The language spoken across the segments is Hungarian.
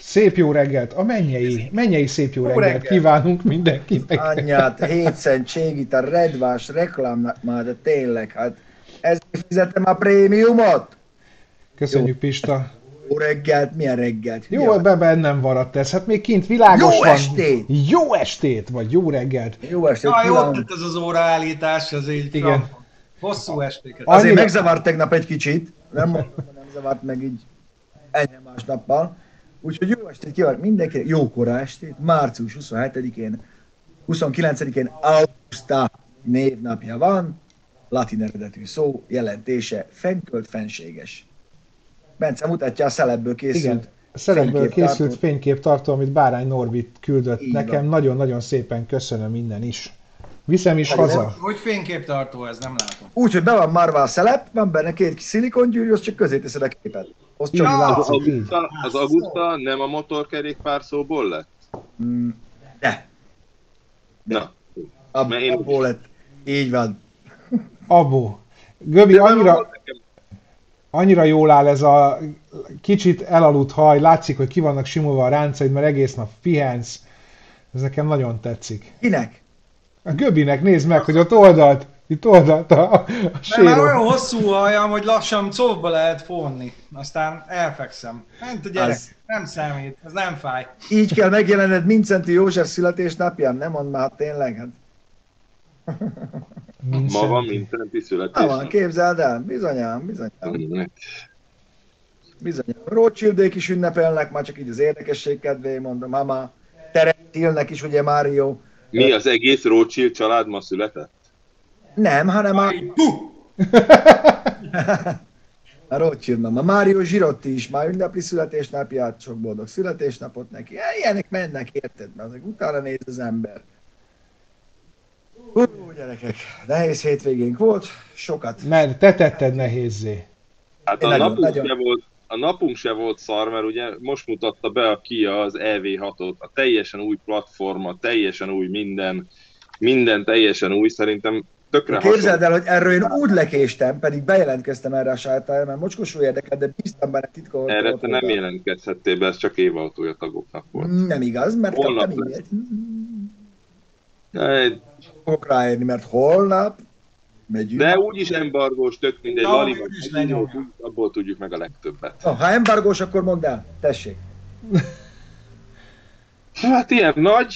Szép jó reggelt, a mennyei, mennyei szép jó, jó reggelt. reggelt kívánunk mindenkinek. Anyját, hétszentség itt a redvás reklám, már de tényleg, hát ezért fizetem a prémiumot. Köszönjük jó. Pista. Jó reggelt, milyen reggelt? Jó, ebben bennem maradt ez, hát még kint világos jó van. estét! Jó estét, vagy jó reggelt. Jó estét. Ja, jó tett ez az óraállítás, ez így Igen. Hosszú estéket. Azért Annyira... megzavart tegnap egy kicsit, nem mondom, nem zavart meg így ennyi másnappal. Úgyhogy jó estét kívánok mindenkinek, jó kora estét, március 27-én, 29-én Augusta névnapja van, latin eredetű szó, jelentése fenkölt fenséges. Bence mutatja a szelebből készült Igen. A szelebből készült fényképtartó, amit Bárány Norbit küldött Így nekem. Nagyon-nagyon szépen köszönöm minden is. Viszem is Hogy haza. Hogy fényképtartó ez, nem látom. Úgy, hogy be van marva a szelep, van benne két kis szilikongyűrű, azt csak közé teszed a képet. Azt csak ja, az, Augusta, az Augusta nem a motorkerékpár szóból lett? Mm, de. de. Na. Ab, én... Abból lett. Így van. Abó. Göbi, annyira, annyira jól áll ez a kicsit elaludt haj, látszik, hogy ki vannak simulva a ráncaid, mert egész nap pihensz. Ez nekem nagyon tetszik. Kinek? A Göbinek nézd meg, hogy ott oldalt, itt oldalt a, a séró. Már olyan hosszú hajam, hogy lassan szóba lehet fonni. Aztán elfekszem. Ment a gyerek, az... nem számít, ez nem fáj. Így kell megjelened Mincenti József születésnapján, nem mondd már tényleg. Hát. Ma van Mincenti születésnap. van, képzeld el, bizonyám, bizonyám. Bizonyám. Rothschildék is ünnepelnek, már csak így az érdekesség kedvéért mondom, ha már Terence is ugye Mário mi az egész Rothschild család ma született? Nem, hanem a... a Rothschild mama. Mário Zsirotti is már ünnepli születésnapját, sok boldog születésnapot neki. Ilyenek mennek, érted? Mert azok utána néz az ember. Hú, gyerekek, nehéz hétvégénk volt, sokat. Mert te tetted nehézzé. Hát a nagyon, napunk, nagyon... volt a napunk se volt szar, mert ugye most mutatta be a Kia az EV6-ot, a teljesen új platforma, teljesen új minden, minden teljesen új, szerintem tökre Képzeld el, hogy erről én úgy lekéstem, pedig bejelentkeztem erre a sátára, mert mocskosú érdekel, de bíztam benne titkolt. Erre te nem jelentkezhettél be, ez csak évautója tagoknak volt. Nem igaz, mert holnap kaptam e-mailt. Fogok ráérni, mert holnap Megyünk. De úgyis embargós, tök mindegy, ja, Lali abból tudjuk meg a legtöbbet. Ha, ha embargós, akkor mondd el, tessék. Hát ilyen nagy,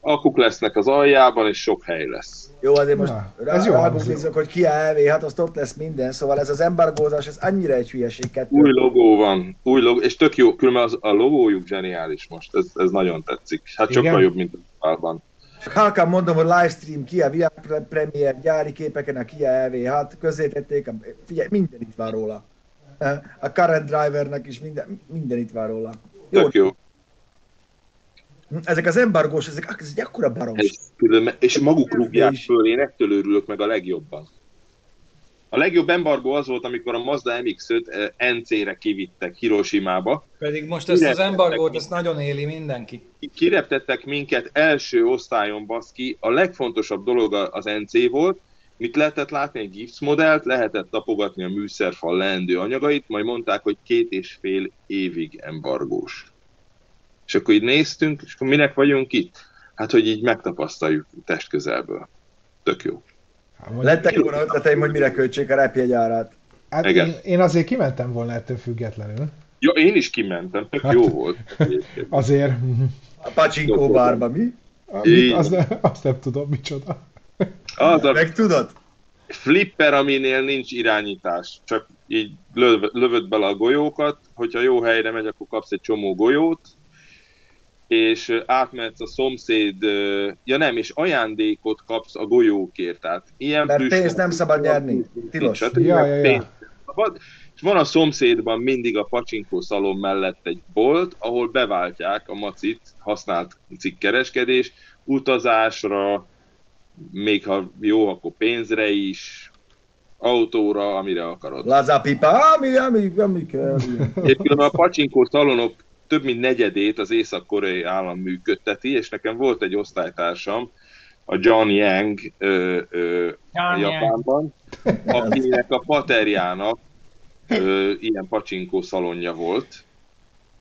akuk lesznek az aljában, és sok hely lesz. Jó, azért most Na, ez rá, jó hogy ki elvé, hát azt ott lesz minden, szóval ez az embargózás, ez annyira egy hülyeség. Kettő. Új logó van, új logó, és tök jó, különben az, a logójuk zseniális most, ez, ez nagyon tetszik. Hát Igen? sokkal jobb, mint a csak halkan mondom, hogy livestream Kia VR Premier gyári képeken a Kia EV, hát közzétették, figyelj, minden itt van róla. A current drivernek is minden, minden itt van róla. Jó. Tök jó. Ezek az embargós, ezek, ez egy akkora barom. És maguk rúgják föl, én ettől örülök meg a legjobban. A legjobb embargó az volt, amikor a Mazda MX-5 eh, NC-re kivittek Hiroshima-ba. Pedig most ezt az embargót, ezt nagyon éli mindenki. Kireptettek minket első osztályon, baszki. A legfontosabb dolog az NC volt, mit lehetett látni egy GIFS modellt, lehetett tapogatni a műszerfal leendő anyagait, majd mondták, hogy két és fél évig embargós. És akkor így néztünk, és akkor minek vagyunk itt? Hát, hogy így megtapasztaljuk testközelből. Tök jó. Hát, Lettek volna ötleteim, hogy mire költsék a repjegyárát. Hát én, én, azért kimentem volna ettől függetlenül. Ja, én is kimentem, tök hát, jó volt. Azért. A pacsinkó bárba, mi? Mit, azt, azt nem tudom, micsoda. Az a Meg tudod? Flipper, aminél nincs irányítás, csak így löv, lövöd bele a golyókat, hogyha jó helyre megy, akkor kapsz egy csomó golyót, és átmehetsz a szomszéd, ja nem, és ajándékot kapsz a golyókért, tehát ilyen Mert pénzt nem szabad nyerni, tilos. Hát, ja, ja, ja. És van a szomszédban mindig a pacsinkó szalon mellett egy bolt, ahol beváltják a macit, használt cikkereskedés, utazásra, még ha jó, akkor pénzre is, autóra, amire akarod. Lazapipa, ami, ami, ami kell. És a pacsinkó szalonok több mint negyedét az észak-koreai állam működteti, és nekem volt egy osztálytársam, a John Yang ö, ö, John Japánban, Yang. akinek a paterjának ö, ilyen pacsinkó szalonja volt,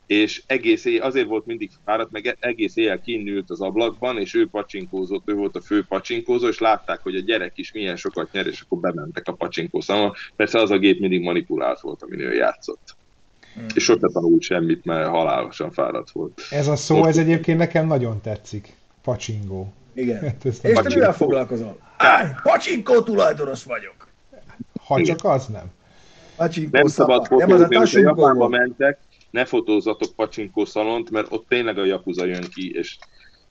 és egész éjjel, azért volt mindig fáradt, meg egész éjjel kinnült az ablakban, és ő pacsinkózott, ő volt a fő pacsinkózó, és látták, hogy a gyerek is milyen sokat nyer, és akkor bementek a pacsinkószámba. Persze az a gép mindig manipulált volt, amin ő játszott. Hmm. És sose tanult semmit, mert halálosan fáradt volt. Ez a szó, ez egyébként nekem nagyon tetszik. Pacsingó. Igen. Hát és te mivel foglalkozol? Áj, pacsinkó tulajdonos vagyok. Ha csak az nem. Pacsinkó nem szabad fotózni, nem az a Japánba mentek, ne fotózzatok pacsinkó szalont, mert ott tényleg a jakuza jön ki, és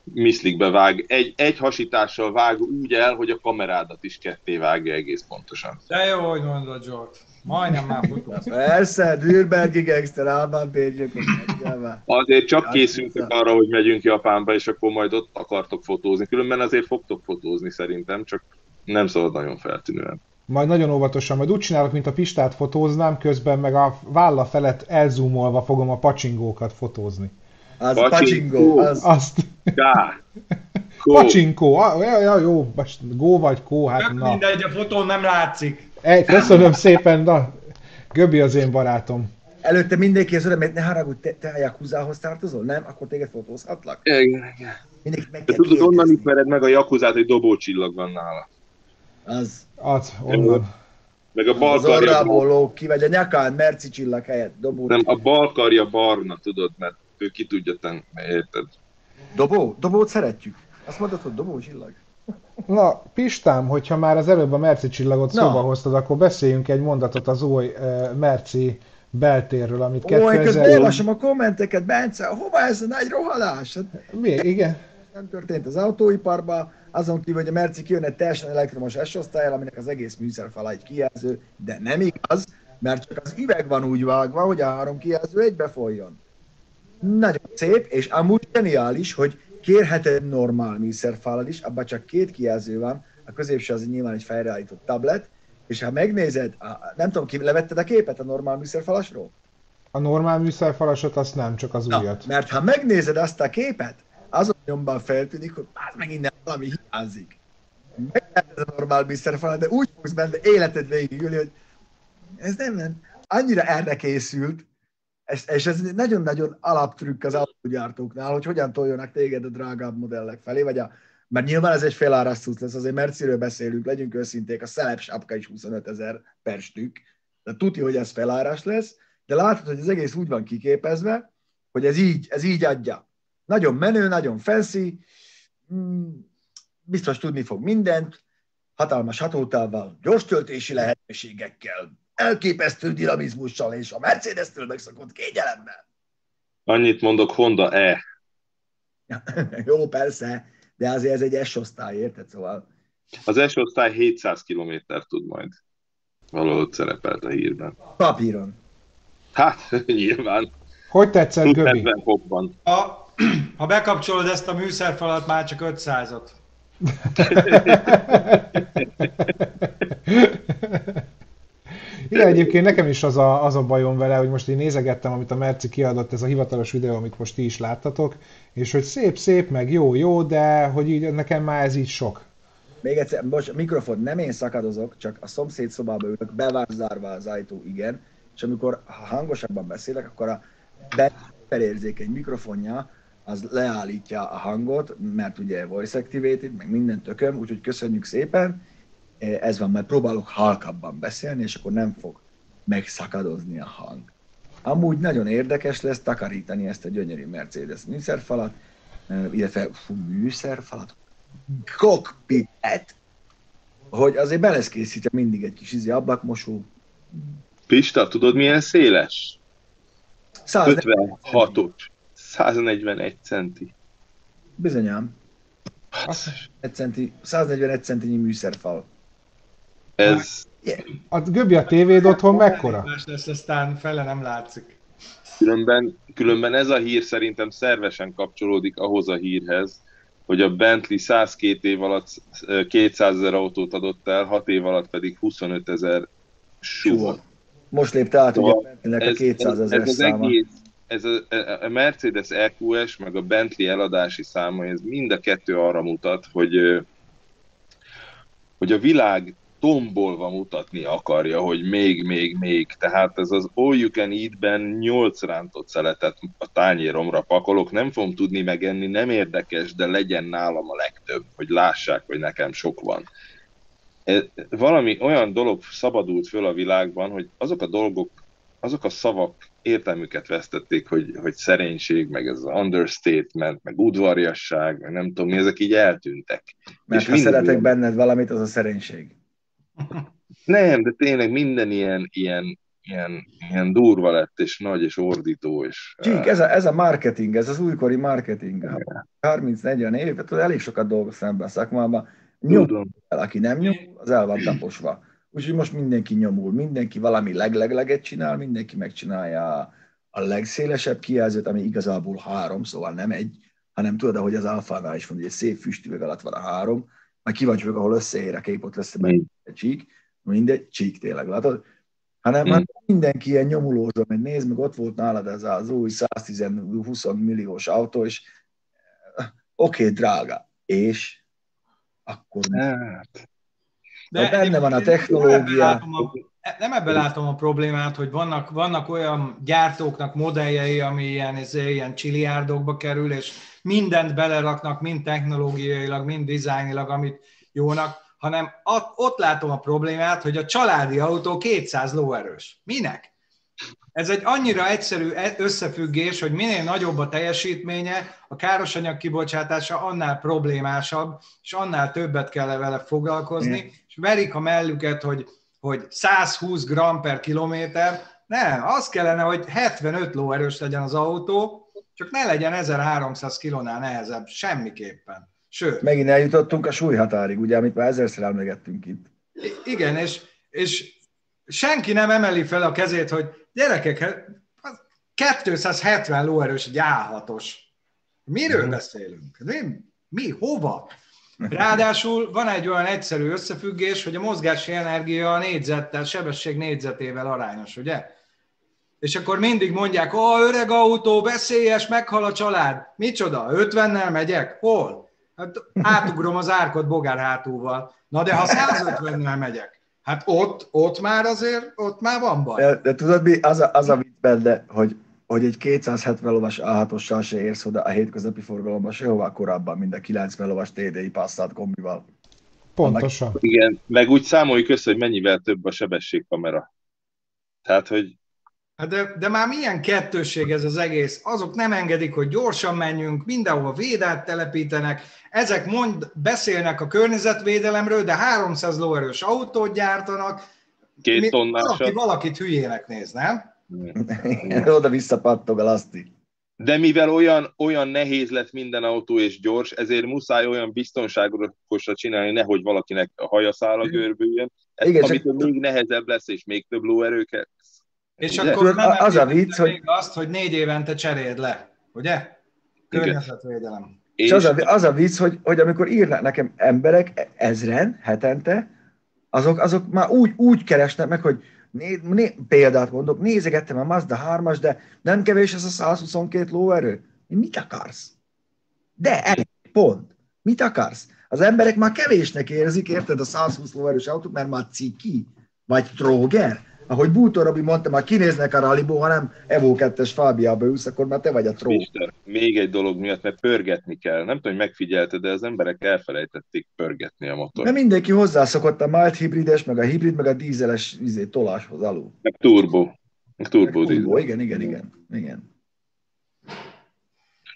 miszlikbe vág. Egy, egy hasítással vág úgy el, hogy a kamerádat is ketté vágja egész pontosan. De jó, hogy mondod, George. Majdnem már futott. Persze, Dürbergi gangster, Alban Pégyek. Azért csak készültek arra, hogy megyünk Japánba, és akkor majd ott akartok fotózni. Különben azért fogtok fotózni szerintem, csak nem szabad nagyon feltűnően. Majd nagyon óvatosan, majd úgy csinálok, mint a Pistát fotóznám, közben meg a válla felett elzoomolva fogom a pacsingókat fotózni. Az pacsingó, az... Azt. Gá. Pacsinkó, ja, ja, jó, gó vagy kó, hát nem na. Mindegy, a fotón nem látszik. Egy, köszönöm szépen, na, Göbi az én barátom. Előtte mindenki az öröm, ne haragudj, te, te a Yakuzához tartozol? Nem? Akkor téged fotózhatlak? Igen, igen. Mindenki meg kell Tudod, onnan ismered meg a Yakuzát, hogy dobócsillag van nála. Az. Az, onnan. Meg a balkarja... Az ki, vagy a nyakán merci csillag helyett. Dobó Nem, a balkarja barna, tudod, mert ő ki tudja tenni, érted? Dobó? Dobót szeretjük. Azt mondod, hogy dobó csillag. Na, Pistám, hogyha már az előbb a Merci csillagot Na. szóba hoztad, akkor beszéljünk egy mondatot az új uh, Merci beltérről, amit 2000... Ó, közben olvasom a kommenteket, Bence, hova ez a nagy rohalás? Hát, Mi? Igen. Nem történt az autóiparban, azon kívül, hogy a Merci kijön egy teljesen elektromos s aminek az egész műszerfala egy kijelző, de nem igaz, mert csak az üveg van úgy vágva, hogy a három kijelző egybe folyjon. Nagyon szép, és amúgy geniális, hogy kérheted normál műszerfállal is, abban csak két kijelző van, a középső az nyilván egy fejreállított tablet, és ha megnézed, nem tudom, ki levetted a képet a normál műszerfalasról? A normál műszerfalasot azt nem, csak az Na, újat. Mert ha megnézed azt a képet, azon nyomban feltűnik, hogy hát meg innen valami hiányzik. Megnézed a normál műszerfalat, de úgy fogsz benne életed végigülni, hogy ez nem, nem. Annyira erre készült, és, és ez nagyon-nagyon alaptrükk az autógyártóknál, hogy hogyan toljanak téged a drágább modellek felé, vagy a, mert nyilván ez egy félárasztút lesz, azért Merciről beszélünk, legyünk őszinték, a szelep sapka is 25 ezer per de tudja, hogy ez felárás lesz, de látod, hogy az egész úgy van kiképezve, hogy ez így, ez így adja. Nagyon menő, nagyon fancy, mm, biztos tudni fog mindent, hatalmas hatótávval, gyors töltési lehetőségekkel, elképesztő dinamizmussal és a Mercedes-től megszokott kényelemmel. Annyit mondok, Honda E. Jó, persze, de azért ez egy S-osztály, érted? Szóval... Az S-osztály 700 km tud majd. Valahogy szerepelt a hírben. Papíron. Hát, nyilván. Hogy tetszett, Göbi? Ha, ha bekapcsolod ezt a műszerfalat, már csak 500-ot. Igen, egyébként nekem is az a, az a bajom vele, hogy most én nézegettem, amit a Merci kiadott, ez a hivatalos videó, amit most ti is láttatok, és hogy szép-szép, meg jó-jó, de hogy így nekem már ez így sok. Még egyszer, most a mikrofon, nem én szakadozok, csak a szomszéd szobába ülök, be van zárva az ajtó, igen, és amikor hangosabban beszélek, akkor a beérzékeny mikrofonja az leállítja a hangot, mert ugye voice activated, meg minden tököm, úgyhogy köszönjük szépen, ez van, mert próbálok halkabban beszélni, és akkor nem fog megszakadozni a hang. Amúgy nagyon érdekes lesz takarítani ezt a gyönyörű Mercedes műszerfalat, illetve fú, műszerfalat, cockpitet, hogy azért be lesz készítve mindig egy kis izi ablakmosó. Pista, tudod milyen széles? 56-os. 141 centi. Bizonyám. 1 centi, 141 centinyi műszerfal. Ez... A Göbi a tévéd otthon mekkora? lesz, aztán fele nem látszik. Különben, különben ez a hír szerintem szervesen kapcsolódik ahhoz a hírhez, hogy a Bentley 102 év alatt 200 ezer autót adott el, 6 év alatt pedig 25 ezer súlyt. Most lépte át ugye a Bentleynek a 200 ezer ez, ez száma. Egész, ez a, a Mercedes EQS meg a Bentley eladási száma, ez mind a kettő arra mutat, hogy, hogy a világ tombolva mutatni akarja, hogy még, még, még. Tehát ez az all you can eat-ben nyolc rántott szeletet a tányéromra pakolok, nem fogom tudni megenni, nem érdekes, de legyen nálam a legtöbb, hogy lássák, hogy nekem sok van. E, valami olyan dolog szabadult föl a világban, hogy azok a dolgok, azok a szavak értelmüket vesztették, hogy, hogy szerénység, meg ez az understatement, meg udvariasság, meg nem tudom mi, ezek így eltűntek. Mert És ha szeretek benned valamit, az a szerénység. Nem, de tényleg minden ilyen, ilyen, ilyen, ilyen durva lett, és nagy, és ordító. És, Csík, ez a, ez a marketing, ez az újkori marketing. 30-40 év, tehát elég sokat dolgoztam ebben a szakmában. Nyom, el, aki nem nyom, az el van taposva. Úgyhogy most mindenki nyomul, mindenki valami leglegleget csinál, mindenki megcsinálja a legszélesebb kijelzőt, ami igazából három, szóval nem egy, hanem tudod, ahogy az alfánál is van, hogy egy szép füstüveg alatt van a három, majd kíváncsi ahol összeér a kép, ott lesz egy csík, mindegy, csík tényleg, látod? Hanem mm. hát mindenki ilyen nyomulózó, mert nézd meg, ott volt nálad ez az új 110-20 milliós autó, és oké, okay, drága, és akkor... Hát. De benne van a technológia. Nem ebben látom a problémát, hogy vannak, vannak olyan gyártóknak modelljei, ami ilyen, ez, ilyen csiliárdokba kerül, és mindent beleraknak, mind technológiailag, mind dizájnilag, amit jónak, hanem ott látom a problémát, hogy a családi autó 200 lóerős. Minek? Ez egy annyira egyszerű e- összefüggés, hogy minél nagyobb a teljesítménye, a károsanyag kibocsátása annál problémásabb, és annál többet kell vele foglalkozni, és verik a mellüket, hogy, hogy 120 gram per kilométer, nem, az kellene, hogy 75 lóerős legyen az autó, csak ne legyen 1300 kilónál nehezebb, semmiképpen. Sőt. Megint eljutottunk a súlyhatárig, ugye, amit már ezerszer emlegettünk itt. Igen, és, és senki nem emeli fel a kezét, hogy gyerekek, 270 lóerős egy A6-os. Miről mhm. beszélünk? Mi, mi? Hova? Ráadásul van egy olyan egyszerű összefüggés, hogy a mozgási energia a négyzettel, sebesség négyzetével arányos, ugye? És akkor mindig mondják, ó, öreg autó, veszélyes, meghal a család. Micsoda, 50-nel megyek? Hol? Hát átugrom az árkot bogár hátúval. Na de ha 150-nel megyek, hát ott, ott már azért, ott már van baj. De, de tudod mi, az a, az a vicc benne, hogy, hogy egy 270 lovas A6-ossal se érsz oda a hétköznapi forgalomban sehová korábban, mint a 90 lovas TDI Passat kombival. Pontosan. Igen, meg úgy számoljuk össze, hogy mennyivel több a sebességkamera. Tehát, hogy Hát de, de már milyen kettősség ez az egész? Azok nem engedik, hogy gyorsan menjünk, mindenhol védát telepítenek, ezek mond, beszélnek a környezetvédelemről, de 300 lóerős autót gyártanak. Két tonnás. Valaki, valakit hülyének néz, nem? Oda visszapattog a laszti. De mivel olyan, olyan nehéz lett minden autó és gyors, ezért muszáj olyan biztonságosra csinálni, nehogy valakinek a haja száll a görbüljön. Ez, Igen, amitől csak... még nehezebb lesz, és még több lóerőket és ugye? akkor nem az a vicc, hogy... azt, hogy négy évente cseréld le, ugye? Környezetvédelem. És az a, az a vicc, hogy, hogy amikor írnak nekem emberek ezren, hetente, azok, azok már úgy, úgy keresnek meg, hogy né, né, példát mondok, nézegettem a Mazda 3-as, de nem kevés ez a 122 lóerő. Mit akarsz? De elég, pont. Mit akarsz? Az emberek már kevésnek érzik, érted, a 120 lóerős autót, mert már ciki, vagy tróger, ahogy Bútor Robi mondta, már kinéznek a ralliból, hanem Evo 2-es Fábiába ülsz, akkor már te vagy a tró. Mister, még egy dolog miatt, mert pörgetni kell. Nem tudom, hogy megfigyelted, de az emberek elfelejtették pörgetni a motor. Mert mindenki hozzászokott a mild hibrides, meg a hibrid, meg a dízeles izé, toláshoz alul. Meg turbo. Meg turbo, meg turbo igen, igen, igen, igen.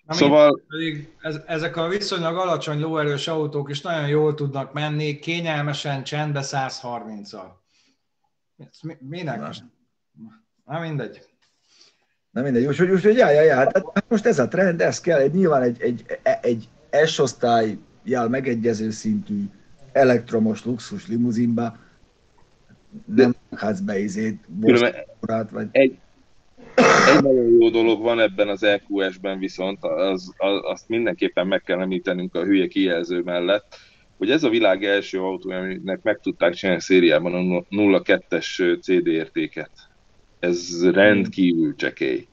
Na, szóval... Pedig ez, ezek a viszonylag alacsony lóerős autók is nagyon jól tudnak menni, kényelmesen, csendbe 130-al. Mi, minek Na. Na mindegy. Na mindegy, úgyhogy, úgyhogy já, já, já, hát, hát most ez a trend, ez kell, egy, nyilván egy, egy, egy S-osztályjal megegyező szintű elektromos luxus limuzinba nem hátsz be izét, vagy... Egy, egy nagyon jó dolog van ebben az EQS-ben viszont, az, az, azt mindenképpen meg kell említenünk a hülye kijelző mellett, hogy ez a világ első autója, aminek meg tudták csinálni szériában a 0,2-es CD értéket. Ez rendkívül csekély.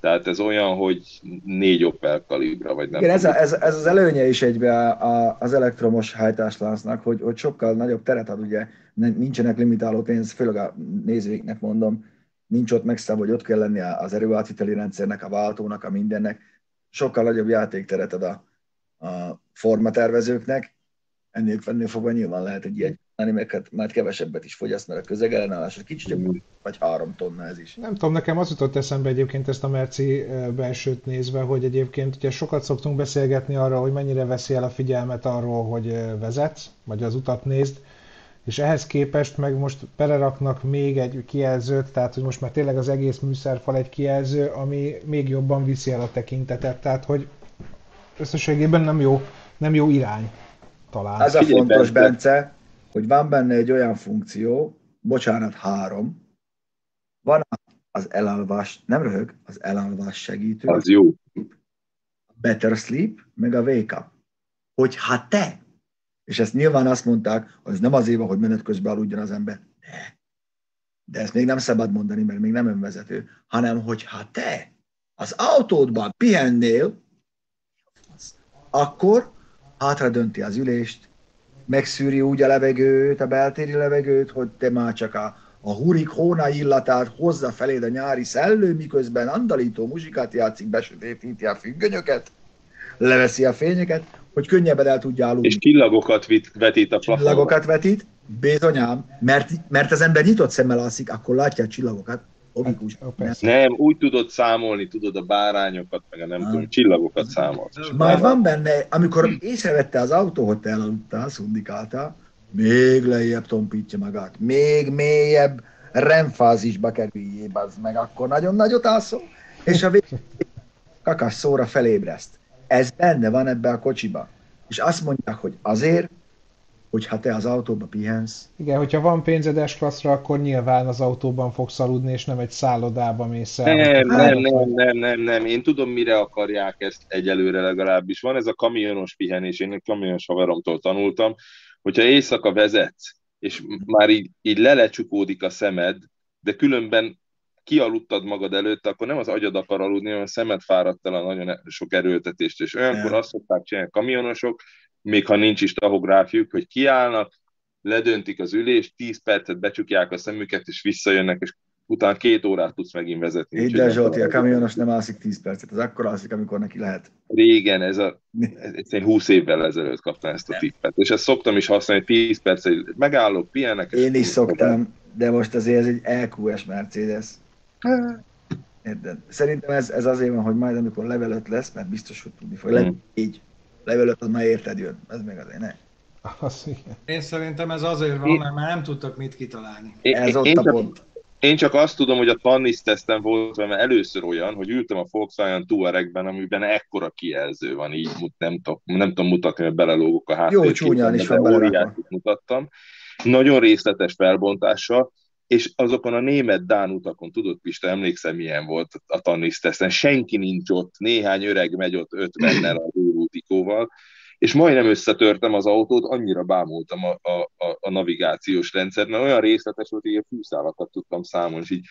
Tehát ez olyan, hogy négy Opel kalibra, vagy nem Igen, ez, a, ez, ez, az előnye is egybe a, az elektromos hajtásláncnak, hogy, hogy sokkal nagyobb teret ad, ugye nincsenek limitáló pénz, főleg a nézőiknek mondom, nincs ott megszállva, hogy ott kell lenni az erőátviteli rendszernek, a váltónak, a mindennek, sokkal nagyobb játékteret ad a, a formatervezőknek, ennél, ennél fogva nyilván lehet egy ilyen mert hát már kevesebbet is fogyaszt, mert a közegellenállás kicsit mm. vagy három tonna ez is. Nem tudom, nekem az jutott eszembe egyébként ezt a Merci eh, belsőt nézve, hogy egyébként ugye sokat szoktunk beszélgetni arról, hogy mennyire veszi el a figyelmet arról, hogy eh, vezetsz, vagy az utat nézd, és ehhez képest meg most beleraknak még egy kijelzőt, tehát hogy most már tényleg az egész műszerfal egy kijelző, ami még jobban viszi el a tekintetet, tehát hogy összességében nem jó, nem jó irány talán. Ez a fontos, Bence, hogy van benne egy olyan funkció, bocsánat, három, van az elalvás, nem röhög, az elalvás segítő. Az jó. Better sleep, meg a wake up. Hogy ha te, és ezt nyilván azt mondták, hogy ez nem az éva, hogy menet közben aludjon az ember, de, de ezt még nem szabad mondani, mert még nem önvezető, hanem hogy ha te az autódban pihennél, akkor hátra dönti az ülést, megszűri úgy a levegőt, a beltéri levegőt, hogy te már csak a, a hurik hóna illatát hozza feléd a nyári szellő, miközben andalító muzsikát játszik, besötétíti a függönyöket, leveszi a fényeket, hogy könnyebben el tudja aludni. És csillagokat vetít a plafonra. Csillagokat vetít, bizonyám, mert, mert az ember nyitott szemmel alszik, akkor látja a csillagokat, logikus. Hát, nem, úgy tudod számolni, tudod a bárányokat, meg a nem ah. tudom, csillagokat számolt. Majd van benne, amikor észrevette az autó, hogy te elaludtál, szundikáltál, még lejjebb tompítja magát, még mélyebb remfázisba kerüljél, az meg akkor nagyon nagyot alszol, és a végén kakas szóra felébreszt. Ez benne van ebbe a kocsiba. És azt mondják, hogy azért, hogyha te az autóba pihensz. Igen, hogyha van pénzed s akkor nyilván az autóban fogsz aludni, és nem egy szállodába mész el. Nem, nem, nem, nem, nem, nem. Én tudom, mire akarják ezt egyelőre legalábbis. Van ez a kamionos pihenés, én egy kamionos haveromtól tanultam, hogyha éjszaka vezetsz, és már így, így lelecsukódik a szemed, de különben kialudtad magad előtt, akkor nem az agyad akar aludni, hanem a szemed fáradt el a nagyon sok erőltetést, és olyankor azt szokták csinálni kamionosok, még ha nincs is tahográfjuk, hogy kiállnak, ledöntik az ülést, 10 percet becsukják a szemüket, és visszajönnek, és utána két órát tudsz megint vezetni. Így de Zsolti, a kamionos nem alszik 10 percet, az akkor alszik, amikor neki lehet. Régen, ez a, ez, én 20 évvel ezelőtt kaptam ezt a tippet, és ezt szoktam is használni, 10 percet megállok, pihenek. Én is szoktam, de most azért ez egy EQS Mercedes. Érted? Szerintem ez, ez azért van, hogy majd amikor level 5 lesz, mert biztos, hogy tudni fog. Hmm. Így level 5 az már érted jön. Ez meg azért ne. Az, igen. Én szerintem ez azért van, mert már nem tudtak mit kitalálni. Én, ez ott én a csak, pont. Én csak azt tudom, hogy a Tannis tesztem volt mert először olyan, hogy ültem a Volkswagen Touaregben, amiben ekkora kijelző van, így nem tudom, nem tudom mutatni, mert belelógok a háttérképben. Jó, csúnyán is van mutattam. Nagyon részletes felbontással, és azokon a német-dán utakon, tudod Pista, emlékszem milyen volt a tanniszteszen, senki nincs ott, néhány öreg megy ott 50-nel az úrútikóval, és majdnem összetörtem az autót, annyira bámultam a, a, a, a navigációs rendszert, mert olyan részletes volt, hogy a fűszálakat tudtam számolni, és így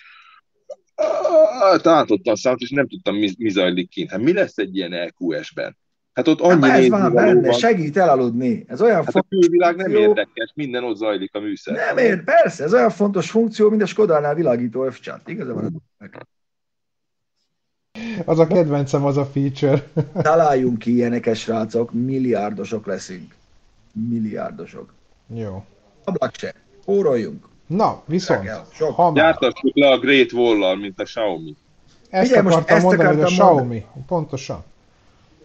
tátottam számot, és nem tudtam, mi, mi zajlik kint. Hát mi lesz egy ilyen EQS-ben? Hát ott annyi hát ez van benne, segít elaludni. Ez olyan hát fontos a külvilág nem érdekes, minden ott zajlik a műszer. Nem ér, persze, ez olyan fontos funkció, mint a Skodánál világító F-chat. Igazán Az a kedvencem, az a feature. Találjunk ki ilyeneket, srácok, milliárdosok leszünk. Milliárdosok. Jó. Ablak se. Óroljunk. Na, viszont. Gyártassuk le a Great Wall-al, mint a Xiaomi. Ezt Ugye, akartam most ezt mondani, hogy a Xiaomi. Mondani. Pontosan.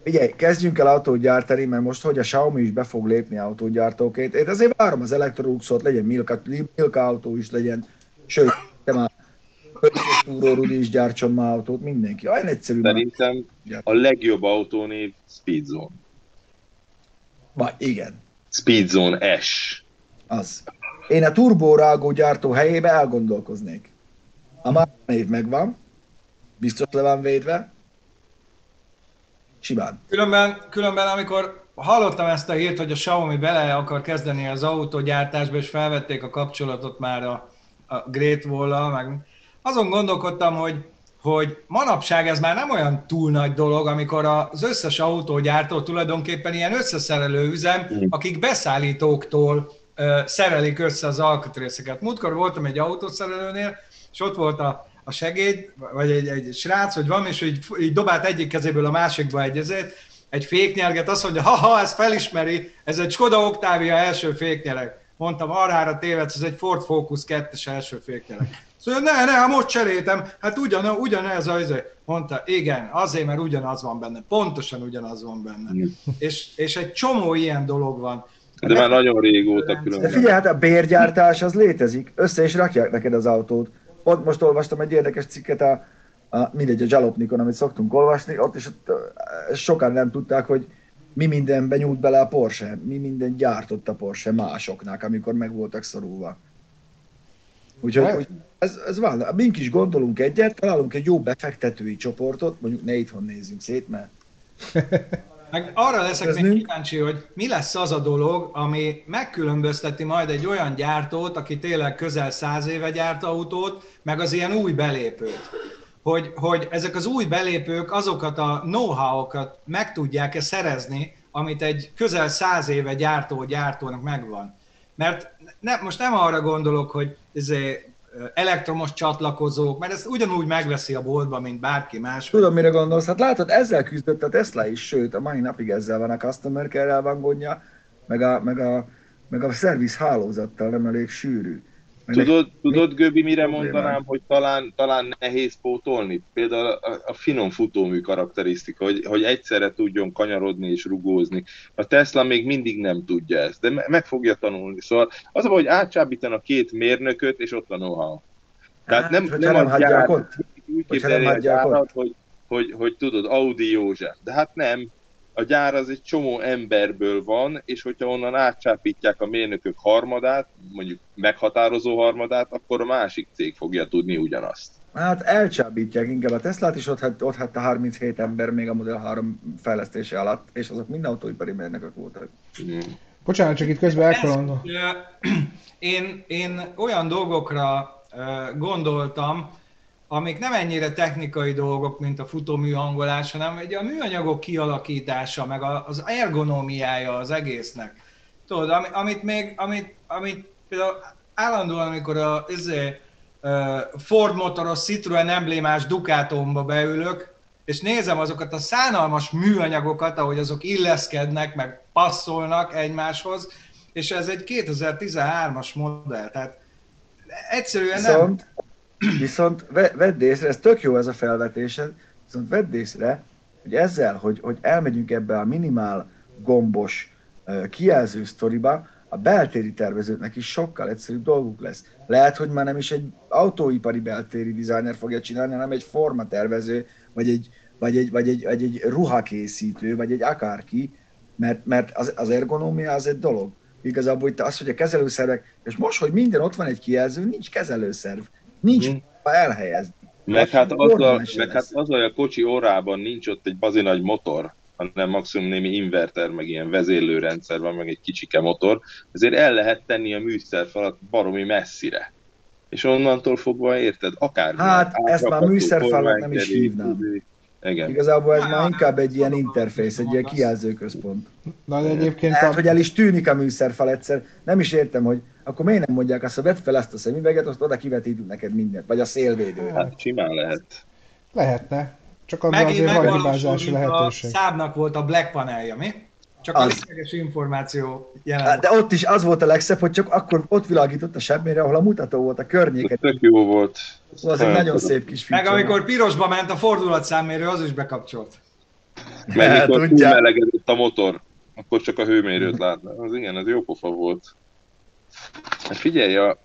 Ugye, kezdjünk el autót gyártani, mert most, hogy a Xiaomi is be fog lépni autógyártóként, én azért várom az Electroluxot, legyen Milka, Milka autó is legyen, sőt, Túró Rudi is gyártson már autót, mindenki. Olyan egyszerű. Szerintem a legjobb autónév Speedzone. Vagy igen. Speedzone S. Az. Én a turbórágó gyártó helyébe elgondolkoznék. A már név megvan, biztos le van védve, simán. Különben, különben amikor hallottam ezt a hírt, hogy a Xiaomi bele akar kezdeni az autógyártásba, és felvették a kapcsolatot már a, a Great Wall-al, meg azon gondolkodtam, hogy hogy manapság ez már nem olyan túl nagy dolog, amikor az összes autógyártó tulajdonképpen ilyen összeszerelő üzem, akik beszállítóktól szerelik össze az alkatrészeket. Múltkor voltam egy autószerelőnél, és ott volt a, a segéd, vagy egy, egy srác, vagy van, és így, így dobált egyik kezéből a másikba egyezét, egy féknyelget, azt mondja, ha-ha, ezt felismeri, ez egy Skoda Octavia első féknyelek. Mondtam, arrára tévedsz, ez egy Ford Focus 2-es első féknyelek. Szóval ne, ne, most cseréltem, hát ugyan, ugyanez az, izé. mondta, igen, azért, mert ugyanaz van benne, pontosan ugyanaz van benne. És, és egy csomó ilyen dolog van. De már nagyon régóta különben. De figyelj, hát a bérgyártás az létezik, össze is rakják neked az autót. Ott most olvastam egy érdekes cikket a, a mindegy, a Jalopnikon, amit szoktunk olvasni, ott is ott, sokan nem tudták, hogy mi minden benyújt bele a Porsche, mi minden gyártott a Porsche másoknak, amikor meg voltak szorulva. Úgyhogy ez, ez van. Mink is gondolunk egyet, találunk egy jó befektetői csoportot, mondjuk ne itthon nézzünk szét, mert... Meg arra leszek még kíváncsi, hogy mi lesz az a dolog, ami megkülönbözteti majd egy olyan gyártót, aki tényleg közel száz éve gyárt autót, meg az ilyen új belépőt. Hogy, hogy ezek az új belépők azokat a know-how-okat meg tudják-e szerezni, amit egy közel száz éve gyártó gyártónak megvan. Mert ne, most nem arra gondolok, hogy ezért elektromos csatlakozók, mert ezt ugyanúgy megveszi a boltban, mint bárki más. Tudom, mire gondolsz. Hát látod, ezzel küzdött a Tesla is, sőt, a mai napig ezzel van a customer care van gondja, meg a, meg a, meg a szerviz hálózattal nem elég sűrű. Tudod, tudod Göbi, mire mondanám, hogy talán, talán nehéz pótolni? Például a, a finom futómű karakterisztika, hogy, hogy egyszerre tudjon kanyarodni és rugózni. A Tesla még mindig nem tudja ezt, de meg fogja tanulni. Szóval az a hogy átcsábítanak két mérnököt, és ott a know-how. Tehát hát, nem, nem, nem hagyják ott? Úgy képzelni a gyárat, hogy, hogy, hogy tudod, Audi József. De hát nem, a gyár az egy csomó emberből van, és hogyha onnan átcsápítják a mérnökök harmadát, mondjuk meghatározó harmadát, akkor a másik cég fogja tudni ugyanazt. Hát elcsábítják inkább a Teslát, és ott, hát, ott hát a 37 ember még a Model 3 fejlesztése alatt, és azok mind autóipari mérnökök voltak. Mm. Bocsánat, csak itt közben elkalandom. Én, én olyan dolgokra gondoltam, amik nem ennyire technikai dolgok, mint a futómű hangolás, hanem egy a műanyagok kialakítása, meg az ergonómiája az egésznek. Tudod, amit még, amit, amit például állandóan, amikor a izé, Ford motoros Citroen emblémás Ducatomba beülök, és nézem azokat a szánalmas műanyagokat, ahogy azok illeszkednek, meg passzolnak egymáshoz, és ez egy 2013-as modell, tehát egyszerűen nem... Viszont vedd észre, ez tök jó ez a felvetésed, viszont vedd észre, hogy ezzel, hogy, hogy elmegyünk ebbe a minimál gombos kijelző sztoriba, a beltéri tervezőknek is sokkal egyszerűbb dolguk lesz. Lehet, hogy már nem is egy autóipari beltéri designer fogja csinálni, hanem egy formatervező, vagy egy, vagy egy, vagy egy, vagy egy ruhakészítő, vagy egy akárki, mert, mert az, az ergonómia az egy dolog. Igazából itt az, hogy a kezelőszervek, és most, hogy minden ott van egy kijelző, nincs kezelőszerv. Nincs hmm. elhelyezni. Meg hát, azzal, meg hát azzal, a kocsi orrában nincs ott egy bazi nagy motor, hanem maximum némi inverter, meg ilyen vezérlőrendszer van, meg egy kicsike motor, ezért el lehet tenni a műszerfalat baromi messzire. És onnantól fogva érted, akár. Hát ezt már műszerfalat nem is hívnám. Igen. Igazából ez már inkább egy ilyen interfész, egy ilyen kijelzőközpont. Na, de egyébként... Hát, a... hogy el is tűnik a műszerfal egyszer. Nem is értem, hogy akkor miért nem mondják azt, hogy vedd fel ezt a szemüveget, azt oda kivetítünk neked mindent, vagy a szélvédő. Hát simán lehet. Lehetne. Csak az azért van hibázási lehetőség. A Szábnak volt a Black panelja, mi? Csak az. a lényeges információ jelen hát, De ott is az volt a legszebb, hogy csak akkor ott világított a semmire, ahol a mutató volt a környéken. Tök jó volt. Szóval az egy nagyon szép kis feature. Meg amikor pirosba ment a fordulatszámérő, az is bekapcsolt. Meg mikor túlmelegedett a motor, akkor csak a hőmérőt látna. Az igen, ez jó pofa volt. Hát figyelj, a,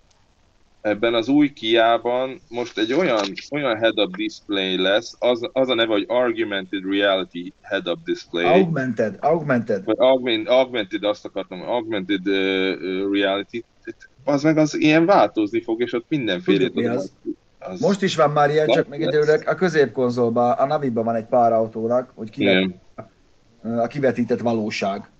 ebben az új kiában most egy olyan, olyan head-up display lesz, az, az a neve, hogy Argumented Reality Head-up Display. Augmented, augmented. Vagy augment, augmented, azt akartam, augmented uh, reality. Az meg az ilyen változni fog, és ott mindenféle... az? Az Most is van már ilyen, csak még egyelőre a középkonzolban, a Naviban van egy pár autónak, hogy kivetített, a kivetített valóság.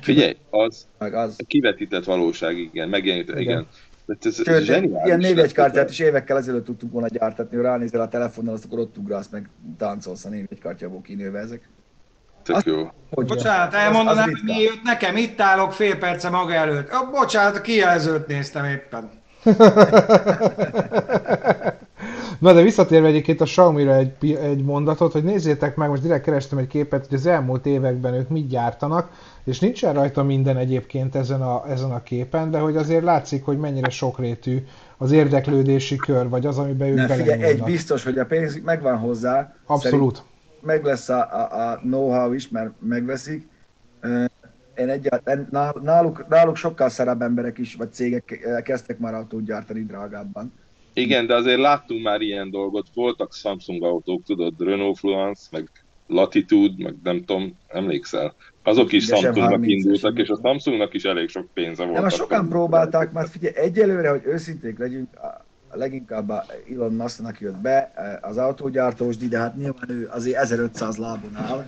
Figyelj, az, meg az. A kivetített valóság, igen, megjelenít, igen. igen. Ez, ez Sőt, ilyen névjegykártyát is évekkel ezelőtt tudtunk volna gyártatni, hogy ránézel a telefonnal, azt akkor ott ugrálsz, meg táncolsz a névjegykártyából kinőve ezek. Tök jó. Hogy bocsánat, elmondanám, hogy mi jött nekem, itt állok fél perce maga előtt. Oh, bocsánat, a kijelzőt néztem éppen. Na de visszatérve egyébként a Xiaomi-ra egy, egy mondatot, hogy nézzétek meg, most direkt kerestem egy képet, hogy az elmúlt években ők mit gyártanak, és nincsen rajta minden egyébként ezen a, ezen a képen, de hogy azért látszik, hogy mennyire sokrétű az érdeklődési kör, vagy az, amiben ők figyelj, egy biztos, hogy a pénz megvan hozzá. Abszolút. Meg lesz a, a, a know-how is, mert megveszik. Én egyáltalán, náluk, náluk sokkal szerebb emberek is, vagy cégek kezdtek már autót gyártani drágábban. Igen, de azért láttunk már ilyen dolgot. Voltak Samsung autók, tudod, Renault Fluence, meg Latitude, meg nem tudom, emlékszel? Azok is Samsungnak indultak, és a Samsungnak is elég sok pénze volt. Nem, sokan próbálták, mert figyelj, egyelőre, hogy őszinték legyünk, a leginkább Elon Musknak jött be az autógyártós, de hát nyilván ő azért 1500 lábon áll,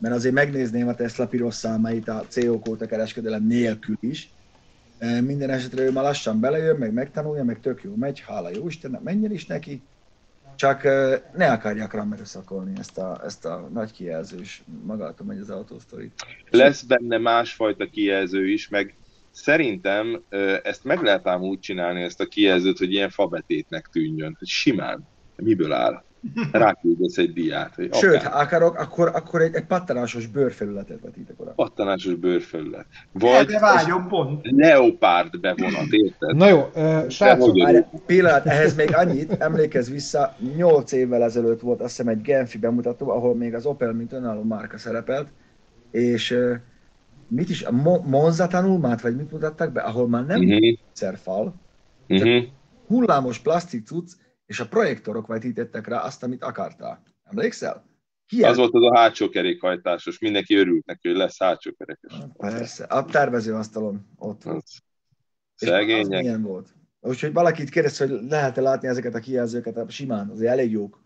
mert azért megnézném a Tesla piros számait a CO kóta kereskedelem nélkül is. Minden esetre ő már lassan belejön, meg megtanulja, meg tök jó megy, hála jó Istennek, menjen is neki csak ne akarják rá megszakolni ezt a, ezt a nagy kijelzős, magától megy az autósztorit. Lesz benne másfajta kijelző is, meg szerintem ezt meg lehet ám úgy csinálni, ezt a kijelzőt, hogy ilyen fabetétnek tűnjön, simán. Miből áll? Ráküldesz egy diát. Hogy Sőt, akár. ha akarok, akkor, akkor egy, egy pattanásos bőrfelületet vetítek oda. Pattanásos bőrfelület. Vagy de vágyom pont. leopárd bevonat, érted? Na jó, uh, srácok. Pillanat, ehhez még annyit, emlékezz vissza, 8 évvel ezelőtt volt azt hiszem egy Genfi bemutató, ahol még az Opel, mint önálló márka szerepelt, és uh, mit is, a Mo- Monza tanulmányt, vagy mit mutattak be, ahol már nem uh-huh. szerfal, uh-huh. hullámos plastik cucc, és a projektorok vetítettek rá azt, amit akartál. Emlékszel? Hihet? Az volt az a hátsó kerékhajtásos, mindenki örült neki, hogy lesz hátsó kerekes. Persze, a tervezőasztalon ott volt. Szegények. Milyen volt? Úgyhogy valakit kérdez, hogy lehet-e látni ezeket a kijelzőket, simán, azért elég jók.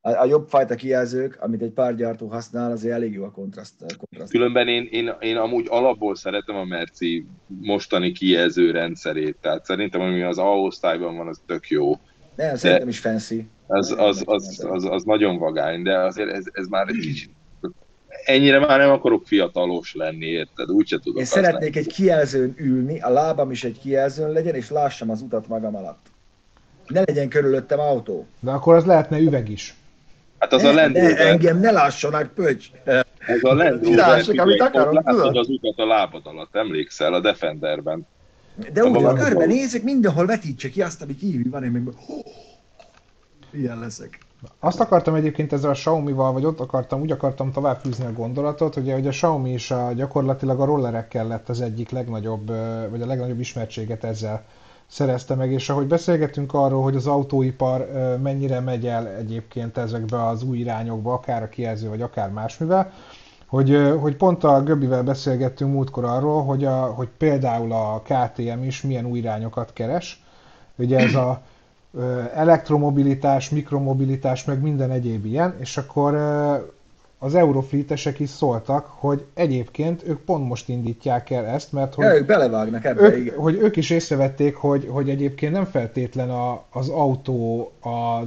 A, a jobb fajta kijelzők, amit egy pár gyártó használ, azért elég jó a kontraszt. kontraszt. Különben én, én, én amúgy alapból szeretem a Merci mostani kijelző rendszerét, tehát szerintem ami az A osztályban van, az tök jó nem, szerintem is fancy. Az, az, az, az, az, nagyon vagány, de azért ez, ez már egy kicsit ennyire már nem akarok fiatalos lenni, érted? Úgyse tudok. Én szeretnék egy kijelzőn ülni, a lábam is egy kijelzőn legyen, és lássam az utat magam alatt. Ne legyen körülöttem autó. De akkor az lehetne üveg is. Hát az ne, a Land Rover. Ne, engem ne lássanak, pöcs. Ez a Land Rover, amit akarok, látod az utat a lábad alatt, emlékszel a Defenderben. De úgy, hogy körbe nézek, mindenhol vetítse ki azt, ami kívül van, én meg ilyen leszek. Azt akartam egyébként ezzel a Xiaomi-val, vagy ott akartam, úgy akartam tovább fűzni a gondolatot, hogy, hogy a Xiaomi is a, gyakorlatilag a rollerekkel lett az egyik legnagyobb, vagy a legnagyobb ismertséget ezzel szerezte meg, és ahogy beszélgetünk arról, hogy az autóipar mennyire megy el egyébként ezekbe az új irányokba, akár a kijelző, vagy akár másmivel, hogy, hogy pont a Göbivel beszélgettünk múltkor arról, hogy, a, hogy például a KTM is milyen új irányokat keres. Ugye ez a elektromobilitás, mikromobilitás, meg minden egyéb ilyen, és akkor az Eurofleetesek is szóltak, hogy egyébként ők pont most indítják el ezt, mert hogy, ja, ők belevágnak ebbe, ők, igen. hogy ők is észrevették, hogy, hogy egyébként nem feltétlen a, az autó a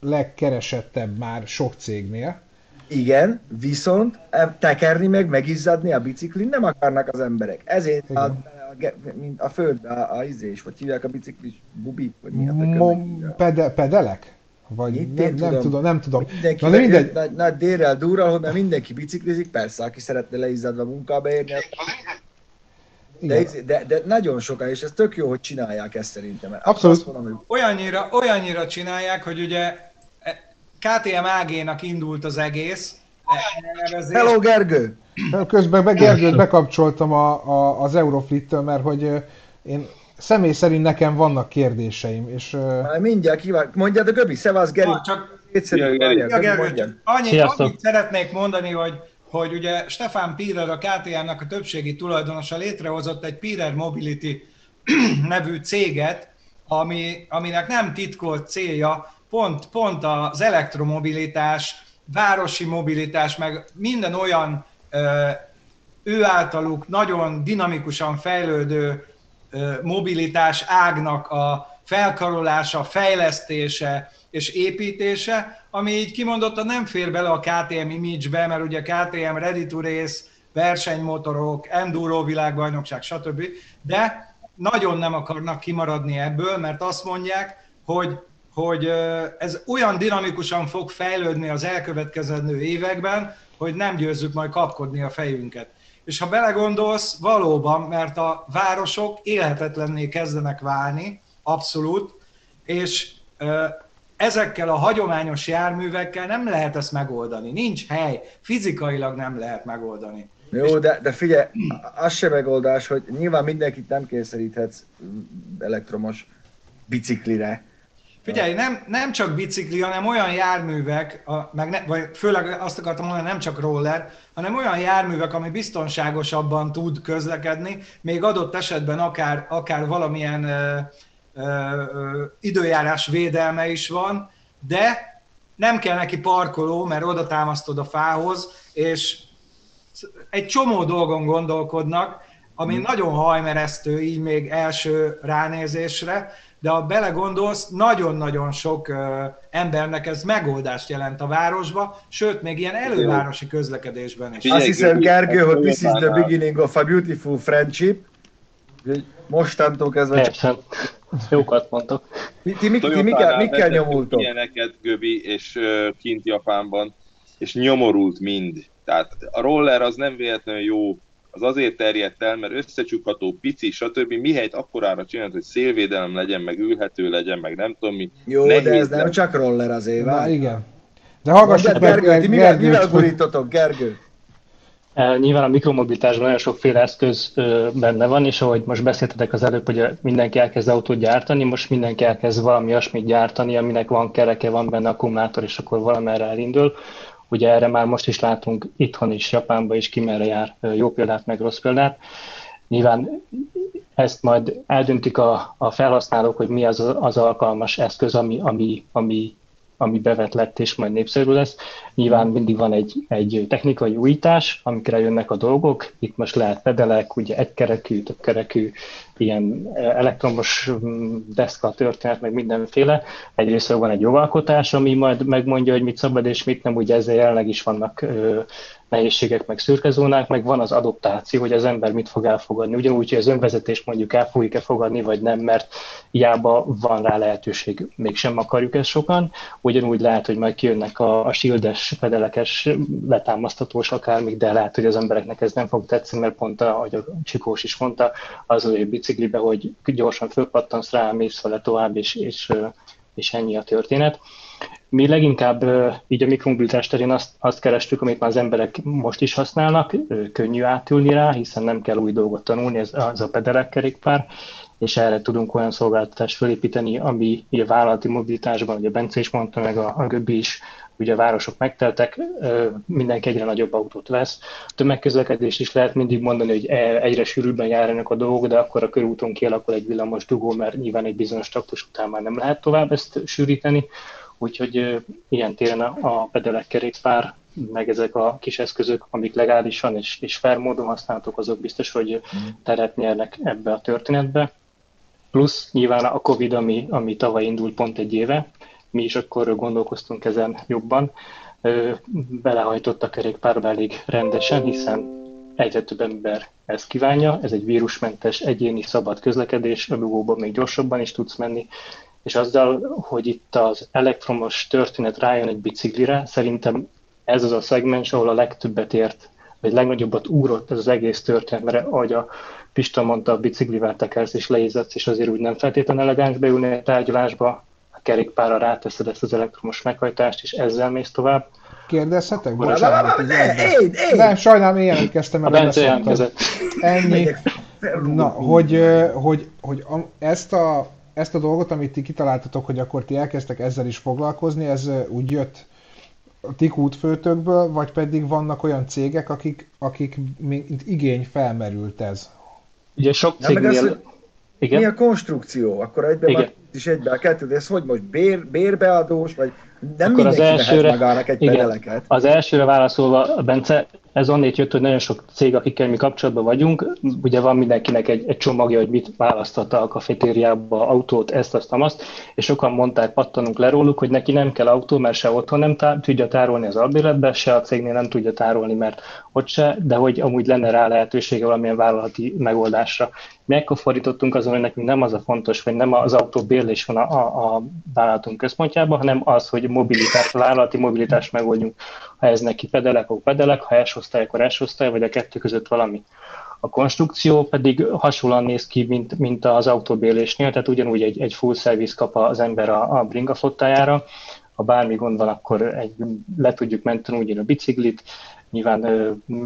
legkeresettebb már sok cégnél, igen, viszont tekerni meg, megizzadni a biciklin nem akarnak az emberek. Ezért a, a, mint a föld, a, a izés, vagy hívják a biciklis bubit, vagy mi a Mo- pede, pedelek? Vagy Itt nem, tudom, nem tudom, nem tudom. Mindenki Na, mindegy. Nagy, nagy dérrel durral, hogy mindenki biciklizik, persze, aki szeretne leizzadva munkába érni. De, de, de, nagyon sokan, és ez tök jó, hogy csinálják ezt szerintem. Abszolút. Mondom, hogy... olyannyira, olyannyira csinálják, hogy ugye KTM AG-nak indult az egész. Elnevezés. Hello Gergő! Közben be Gergőt bekapcsoltam a, a, az Euroflit-től, mert hogy én személy szerint nekem vannak kérdéseim, és... Már mindjárt kíván, mondjad a Göbi, szevasz Geri. Ah, csak Gergő, annyi, annyit szeretnék mondani, hogy hogy ugye Stefan Pirer, a KTM-nak a többségi tulajdonosa létrehozott egy Pirer Mobility nevű céget, ami, aminek nem titkolt célja, pont, pont az elektromobilitás, városi mobilitás, meg minden olyan ő általuk nagyon dinamikusan fejlődő mobilitás ágnak a felkarolása, fejlesztése és építése, ami így kimondottan nem fér bele a KTM image-be, mert ugye KTM Ready to Race, versenymotorok, enduro világbajnokság, stb. De nagyon nem akarnak kimaradni ebből, mert azt mondják, hogy, hogy ez olyan dinamikusan fog fejlődni az elkövetkezendő években, hogy nem győzzük majd kapkodni a fejünket. És ha belegondolsz, valóban, mert a városok élhetetlenné kezdenek válni, abszolút, és ezekkel a hagyományos járművekkel nem lehet ezt megoldani. Nincs hely, fizikailag nem lehet megoldani. Jó, de, de figyelj, az se megoldás, hogy nyilván mindenkit nem kényszeríthetsz elektromos biciklire. Figyelj, nem, nem csak bicikli, hanem olyan járművek, a, meg ne, vagy főleg azt akartam mondani, nem csak roller, hanem olyan járművek, ami biztonságosabban tud közlekedni, még adott esetben akár, akár valamilyen ö, ö, ö, időjárás védelme is van, de nem kell neki parkoló, mert oda támasztod a fához, és egy csomó dolgon gondolkodnak, ami hmm. nagyon hajmeresztő így még első ránézésre, de ha belegondolsz, nagyon-nagyon sok embernek ez megoldást jelent a városba, sőt, még ilyen elővárosi közlekedésben is. Azt hiszem, Gergő, hogy this is the beginning of a beautiful friendship. Mostantól kezdve... Persze. Jókat mondtok. Ti, ti, ti, ti mikkel, mikkel nyomultok? Ilyeneket, Göbi, és uh, kint Japánban, és nyomorult mind. Tehát a roller az nem véletlenül jó az azért terjedt el, mert összecsukható, pici, stb. Mihelyt akkorára csinált, hogy szélvédelem legyen, meg ülhető legyen, meg nem tudom mi. Jó, de ez nem csak roller az éve. Na, igen. De hallgassuk meg Gergő, ti mivel, mivel gurítotok, Gergő? E, nyilván a mikromobilitásban nagyon sokféle eszköz benne van, és ahogy most beszéltetek az előbb, hogy mindenki elkezd autót gyártani, most mindenki elkezd valami olyasmit gyártani, aminek van kereke, van benne akkumulátor, és akkor valamerre elindul. Ugye erre már most is látunk itthon is, Japánban is ki merre jár jó példát, meg rossz példát. Nyilván ezt majd eldöntik a, a felhasználók, hogy mi az az alkalmas eszköz, ami, ami, ami ami bevet lett és majd népszerű lesz. Nyilván mindig van egy, egy technikai újítás, amikre jönnek a dolgok. Itt most lehet pedelek, ugye egykerekű, többkerekű, ilyen elektromos mm, deszka történet, meg mindenféle. Egyrészt van egy jogalkotás, ami majd megmondja, hogy mit szabad és mit nem, ugye ezzel jelenleg is vannak nehézségek, meg szürkezónák, meg van az adoptáció, hogy az ember mit fog elfogadni. Ugyanúgy, hogy az önvezetés mondjuk el fogjuk-e fogadni, vagy nem, mert hiába van rá lehetőség, mégsem akarjuk ezt sokan. Ugyanúgy lehet, hogy majd kijönnek a, a shieldes, fedelekes, letámasztatós akármik, de lehet, hogy az embereknek ez nem fog tetszeni, mert pont, ahogy a Csikós is mondta, az a biciklibe, hogy gyorsan fölpattansz rá, mész vele tovább, és, és, és ennyi a történet. Mi leginkább így a mikromobilitás terén azt, azt kerestük, amit már az emberek most is használnak, könnyű átülni rá, hiszen nem kell új dolgot tanulni, ez az a pedelek kerékpár, és erre tudunk olyan szolgáltatást felépíteni, ami a vállalati mobilitásban, ugye Bence is mondta, meg a, a Göbbi is, ugye a városok megteltek, mindenki egyre nagyobb autót vesz. A tömegközlekedést is lehet mindig mondani, hogy e, egyre sűrűbben járnak a dolgok, de akkor a körúton kialakul egy villamos dugó, mert nyilván egy bizonyos taktus után már nem lehet tovább ezt sűrítani. Úgyhogy ilyen téren a, pedelek kerékpár, meg ezek a kis eszközök, amik legálisan és, és fair módon használhatók, azok biztos, hogy mm. teret nyernek ebbe a történetbe. Plusz nyilván a Covid, ami, ami tavaly indult pont egy éve, mi is akkor gondolkoztunk ezen jobban, belehajtott a kerékpárba elég rendesen, hiszen egyre több ember ezt kívánja, ez egy vírusmentes, egyéni, szabad közlekedés, a dugóban még gyorsabban is tudsz menni, és azzal, hogy itt az elektromos történet rájön egy biciklire, szerintem ez az a szegmens, ahol a legtöbbet ért, vagy legnagyobbat úrott ez az egész történet, mert ahogy a Pista mondta, a biciklivel tekersz és leízatsz, és azért úgy nem feltétlenül elegáns beülni a tárgyalásba, kerékpára ráteszed ezt az elektromos meghajtást, és ezzel mész tovább. Kérdezhetek? Bocsánat. Én, én. Nem, sajnálom, én jelentkeztem el. A Bence jelentkezett. Ennyi. Na, hogy, hogy, hogy ezt a ezt a dolgot, amit ti kitaláltatok, hogy akkor ti elkezdtek ezzel is foglalkozni, ez úgy jött a ti kútfőtökből, vagy pedig vannak olyan cégek, akik, akik mint igény felmerült ez? Ugye sok cégnél... Az, igen? Mi a konstrukció? Akkor egybe is egybe a kettő, de ez hogy most bér, bérbeadós, vagy Nem Akkor az elsőre- magának egy igen. pedeleket. Az elsőre válaszolva, Bence, ez onnét jött, hogy nagyon sok cég, akikkel mi kapcsolatban vagyunk, ugye van mindenkinek egy, egy csomagja, hogy mit választotta a kafetériába, autót, ezt, azt, azt, és sokan mondták, pattanunk le róluk, hogy neki nem kell autó, mert se otthon nem tá- tudja tárolni az albérletbe, se a cégnél nem tudja tárolni, mert ott se, de hogy amúgy lenne rá lehetősége valamilyen vállalati megoldásra. Mi ekkor fordítottunk azon, hogy nekünk nem az a fontos, vagy nem az autó bérlés van a, a, a vállalatunk központjában, hanem az, hogy mobilitás, vállalati mobilitást megoldjunk. Ha ez neki pedelek, akkor pedelek, ha S-osztály, akkor S-osztály, vagy a kettő között valami. A konstrukció pedig hasonlóan néz ki, mint, mint az autóbérlésnél, tehát ugyanúgy egy, egy full service kap az ember a, a bringa flottájára, ha bármi gond van, akkor egy, le tudjuk menteni ugyan a biciklit, nyilván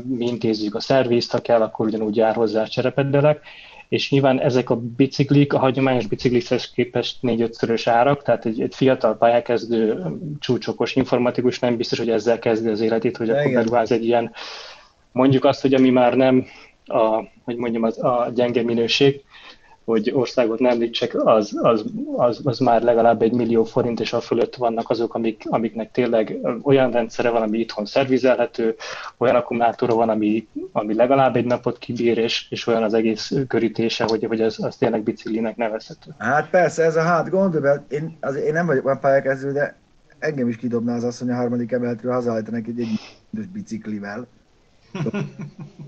mi intézzük a szervizt, ha kell, akkor ugyanúgy jár hozzá a cserepedelek, és nyilván ezek a biciklik a hagyományos biciklikhez képest négy-ötszörös árak, tehát egy, egy fiatal pályakezdő csúcsokos informatikus nem biztos, hogy ezzel kezdi az életét, hogy akkor beruház egy ilyen, mondjuk azt, hogy ami már nem a, hogy mondjam, az, a gyenge minőség, hogy országot nem említsek, az, az, az, az, már legalább egy millió forint, és a fölött vannak azok, amik, amiknek tényleg olyan rendszere van, ami itthon szervizelhető, olyan akkumulátora van, ami, ami legalább egy napot kibír, és, és olyan az egész körítése, hogy, hogy az, az tényleg biciklinek nevezhető. Hát persze, ez a hát gond, de én, az, én nem vagyok már pályakezdő, de engem is kidobná az asszony a harmadik emeletről hazaállítanak egy egy biciklivel.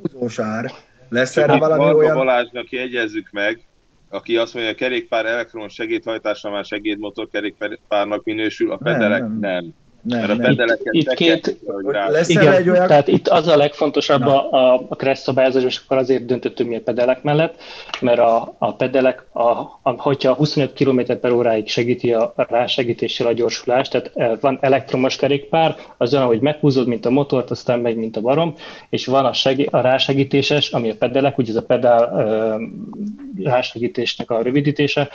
Húzós ár. Lesz erre valami Varga olyan... Balázsnak jegyezzük meg, aki azt mondja, hogy a kerékpár elektromos segédhajtásra már segédmotor kerékpárnak minősül, a pedelek nem. nem. Nem, Mert a nem. Itt- itt két- kell, Igen, egy olyan... tehát itt az a legfontosabb a, a, a kressz szabályozás, és akkor azért döntöttünk mi a pedelek mellett, mert a, a pedelek, a, a, hogyha 25 km per óráig segíti a rásegítéssel a gyorsulást, tehát eh, van elektromos kerékpár, az olyan, hogy meghúzod, mint a motort, aztán megy, mint a barom, és van a, segí- a rásegítéses, ami a pedelek, ugye ez a pedál ö, rásegítésnek a rövidítése,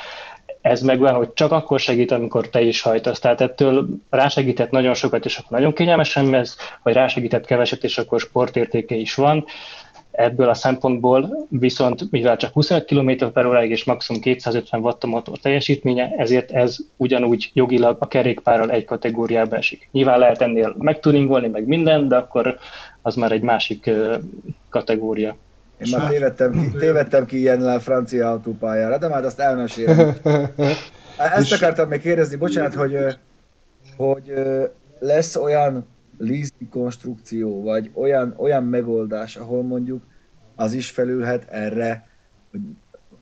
ez meg van, hogy csak akkor segít, amikor te is hajtasz. Tehát ettől rásegített nagyon sokat, és akkor nagyon kényelmesen mez, vagy rásegített keveset, és akkor sportértéke is van. Ebből a szempontból viszont, mivel csak 25 km per óráig és maximum 250 watt a teljesítménye, ezért ez ugyanúgy jogilag a kerékpárral egy kategóriába esik. Nyilván lehet ennél megtuningolni, meg minden, de akkor az már egy másik kategória. Én már tévedtem ki, tévedtem ki ilyennel francia autópályára, de már azt elmesélem. Ezt akartam még kérdezni, bocsánat, hogy, hogy lesz olyan leasing konstrukció, vagy olyan, olyan megoldás, ahol mondjuk az is felülhet erre, hogy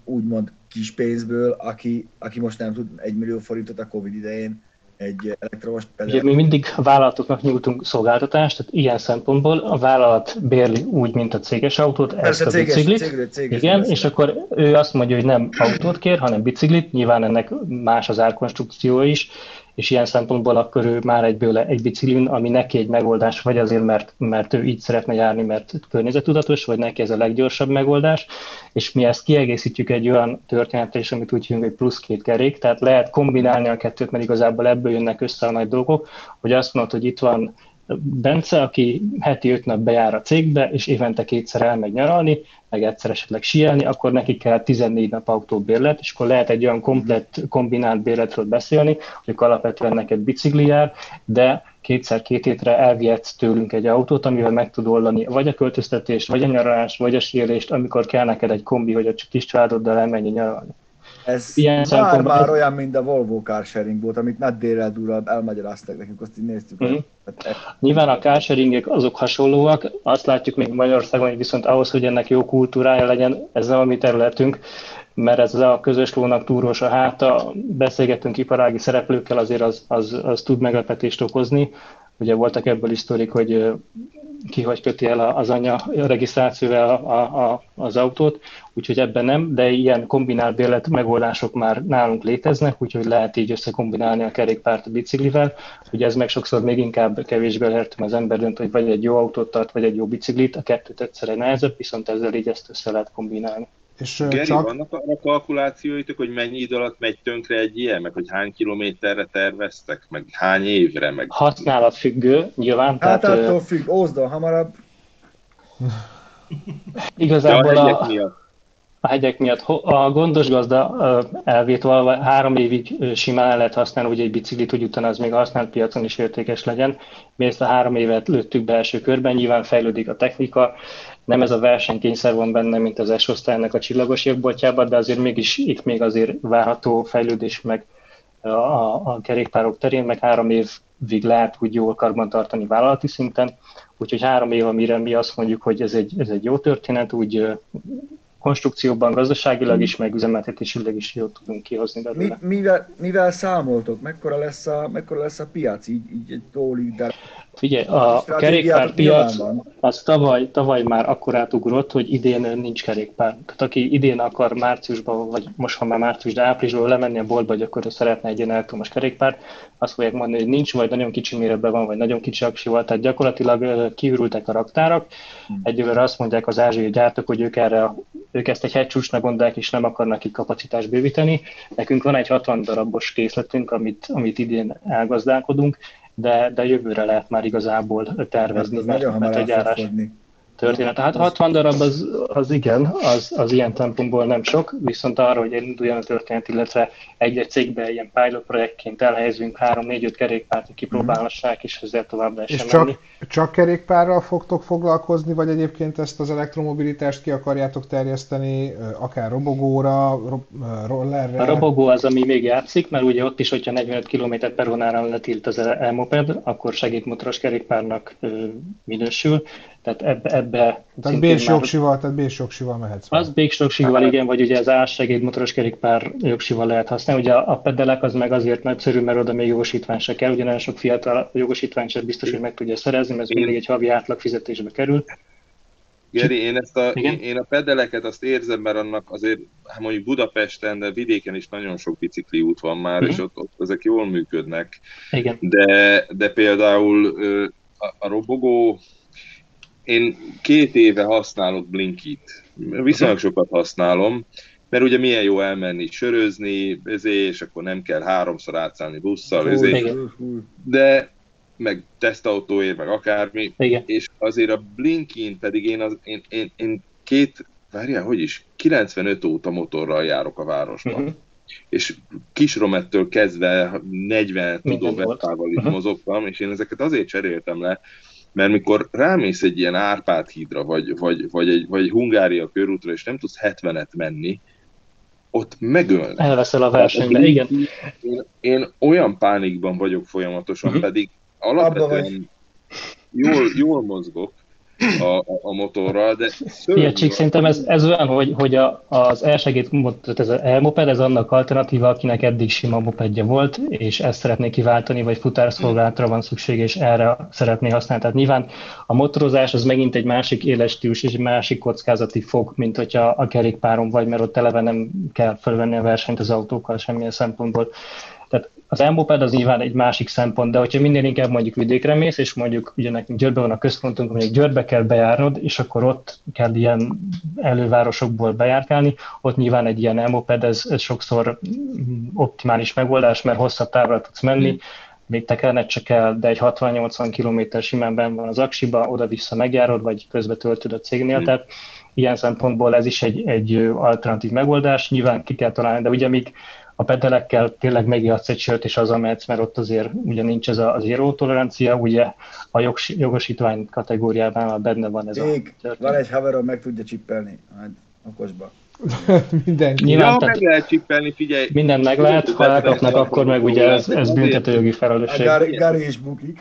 úgymond kis pénzből, aki, aki most nem tud egy millió forintot a Covid idején egy elektromos Ugye pedel. mi mindig a vállalatoknak nyújtunk szolgáltatást, tehát ilyen szempontból a vállalat bérli úgy, mint a céges autót, ezt Persze a céges, biciklit. céges, céges Igen, és akkor ő azt mondja, hogy nem autót kér, hanem biciklit, nyilván ennek más az árkonstrukció is, és ilyen szempontból akkor ő már egyből egy biciklin, ami neki egy megoldás, vagy azért, mert, mert ő így szeretne járni, mert környezetudatos, vagy neki ez a leggyorsabb megoldás, és mi ezt kiegészítjük egy olyan történettel is, amit úgy hívunk, hogy plusz két kerék, tehát lehet kombinálni a kettőt, mert igazából ebből jönnek össze a nagy dolgok, hogy azt mondod, hogy itt van Bence, aki heti öt nap bejár a cégbe, és évente kétszer elmegy nyaralni, meg egyszer esetleg síelni, akkor neki kell 14 nap autóbérlet, és akkor lehet egy olyan komplett kombinált bérletről beszélni, hogy alapvetően neked bicikli jár, de kétszer két hétre elvihetsz tőlünk egy autót, amivel meg tud oldani vagy a költöztetést, vagy a nyaralást, vagy a síelést, amikor kell neked egy kombi, hogy a kis családoddal elmenj nyaralni. Ez Ilyen már, már olyan, mint a Volvo car sharing volt, amit Matt Dérel durral elmagyaráztak nekünk, azt így néztük. Ez- Nyilván a carsharingek azok hasonlóak, azt látjuk még Magyarországon, hogy viszont ahhoz, hogy ennek jó kultúrája legyen, ez nem a mi területünk, mert ez a közös lónak túrós a háta, beszélgetünk iparági szereplőkkel, azért az, az, az tud meglepetést okozni. Ugye voltak ebből is sztorik, hogy ki hogy köti el az anya a, a, a, az autót, úgyhogy ebben nem, de ilyen kombinált bérlet megoldások már nálunk léteznek, úgyhogy lehet így összekombinálni a kerékpárt a biciklivel. Ugye ez meg sokszor még inkább kevésbé lehető, az ember dönt, hogy vagy egy jó autót tart, vagy egy jó biciklit, a kettőt egyszerre nehezebb, viszont ezzel így ezt össze lehet kombinálni. És Geri, csak, vannak arra kalkulációitok, hogy mennyi idő alatt megy tönkre egy ilyen, meg hogy hány kilométerre terveztek, meg hány évre, meg Használat függő, nyilván, Hát tehát attól függ, Ózdon hamarabb, de a igazából hegyek a, miatt. a hegyek miatt. A gondos gazda elvét valva három évig simán el lehet használni, hogy egy biciklit, hogy utána az még a használt piacon is értékes legyen. Mi ezt a három évet lőttük be első körben, nyilván fejlődik a technika, nem ez a versenykényszer van benne, mint az S a csillagos évboltjában, de azért mégis itt még azért várható fejlődés meg a, a kerékpárok terén, meg három évig lehet úgy jól karbantartani vállalati szinten, úgyhogy három év, amire mi azt mondjuk, hogy ez egy, ez egy jó történet, úgy konstrukcióban, gazdaságilag is, meg üzemeltetésileg is jól tudunk kihozni belőle. Mi, mivel, mivel számoltok? Mekkora lesz a, mekkora lesz a piac így, így egy tólig, de Figyelj, a, a kerékpárpiac az tavaly, tavaly már akkor átugrott, hogy idén nincs kerékpár. Tehát aki idén akar márciusban, vagy most ha már március, de áprilisban lemenni a boltba, hogy akkor szeretne egy ilyen elektromos kerékpárt, azt fogják mondani, hogy nincs, vagy nagyon kicsi méretben van, vagy nagyon kicsi aksival. Tehát gyakorlatilag kiürültek a raktárak. Hmm. Egyelőre azt mondják az ázsiai gyártók, hogy ők, erre, ők ezt egy hegycsúcsnak gondolják, és nem akarnak ki kapacitást bővíteni. Nekünk van egy 60 darabos készletünk, amit, amit idén elgazdálkodunk, de, de jövőre lehet már igazából tervezni, hát mert, mert a gyárás történet. Tehát 60 darab az, az igen, az, az ilyen szempontból nem sok, viszont arra, hogy induljon a történet, illetve egy-egy cégbe ilyen pilot projektként elhelyezünk 3-4-5 kerékpárt, hogy kipróbálhassák, és ezzel tovább lehessen és csak, csak kerékpárral fogtok foglalkozni, vagy egyébként ezt az elektromobilitást ki akarjátok terjeszteni, akár robogóra, ro- rollerre? A robogó az, ami még játszik, mert ugye ott is, hogyha 45 km per órára letilt az elmoped, akkor segédmotoros kerékpárnak minősül, tehát ebbe, ebbe tehát B-soksival, tehát B-soksival mehetsz. Az B-soksival, igen, vagy ugye az ássegéd motoros kerékpár jogsival lehet használni. Ugye a pedelek az meg azért nagyszerű, mert oda még jogosítvány se kell, ugye nagyon sok fiatal jogosítvány se biztos, hogy meg tudja szerezni, mert ez mindig egy havi átlag fizetésbe kerül. Geri, én, ezt a, én, én a pedeleket azt érzem, mert annak azért, hát mondjuk Budapesten, de vidéken is nagyon sok bicikli út van már, uh-huh. és ott, ott ezek jól működnek. Igen. De, de például a, a robogó, én két éve használok Blinkit. Viszonylag sokat használom, mert ugye milyen jó elmenni sörözni, ezé, és akkor nem kell háromszor átszállni busszal, ezé. de meg tesztautóért, meg akármi, Igen. és azért a Blinkin pedig én, az, én, én, én két, várjál, hogy is, 95 óta motorral járok a városban. Uh-huh. És kisromettől kezdve 40 tudó vettával uh-huh. mozogtam, és én ezeket azért cseréltem le, mert mikor rámész egy ilyen Árpád hídra, vagy, vagy, vagy, egy, vagy Hungária körútra, és nem tudsz 70-et menni, ott megölnek. Elveszel a versenybe, hát, igen. Én, én olyan pánikban vagyok folyamatosan, uh-huh. pedig alapvetően jól, jól mozgok, a, a, motorral, de Fiacsik, szerintem ez, ez olyan, hogy, hogy a, az elsegít ez az elmoped, ez annak alternatíva, akinek eddig sima mopedje volt, és ezt szeretné kiváltani, vagy futárszolgálatra van szükség, és erre szeretné használni. Tehát nyilván a motorozás az megint egy másik éles stílus, és egy másik kockázati fog, mint hogyha a kerékpáron vagy, mert ott eleve nem kell felvenni a versenyt az autókkal semmilyen szempontból. Tehát az elmoped az nyilván egy másik szempont, de hogyha minél inkább mondjuk vidékre mész, és mondjuk ugye nekünk Győrbe van a központunk, mondjuk Győrbe kell bejárnod, és akkor ott kell ilyen elővárosokból bejárkálni, ott nyilván egy ilyen elmoped, ez, ez sokszor optimális megoldás, mert hosszabb távra tudsz menni, még tekernet se kell, de egy 60-80 km simán benn van az aksiba, oda-vissza megjárod, vagy közbe töltöd a cégnél, mm. tehát ilyen szempontból ez is egy, egy alternatív megoldás, nyilván ki kell találni, de ugye még a pedelekkel tényleg megihatsz egy sört, és az mehetsz, mert ott azért ugye nincs ez a, az zéró tolerancia, ugye a jogs, jogosítvány kategóriában már benne van ez Még, a Van egy haverom, meg tudja csippelni, hát okosba. Mindenki. Nyilván, ja, meg lehet csippelni, figyelj. Minden meg lehet, ha elkapnak, akkor meg ugye ez, ez büntetőjogi felelősség. A Gary is bukik.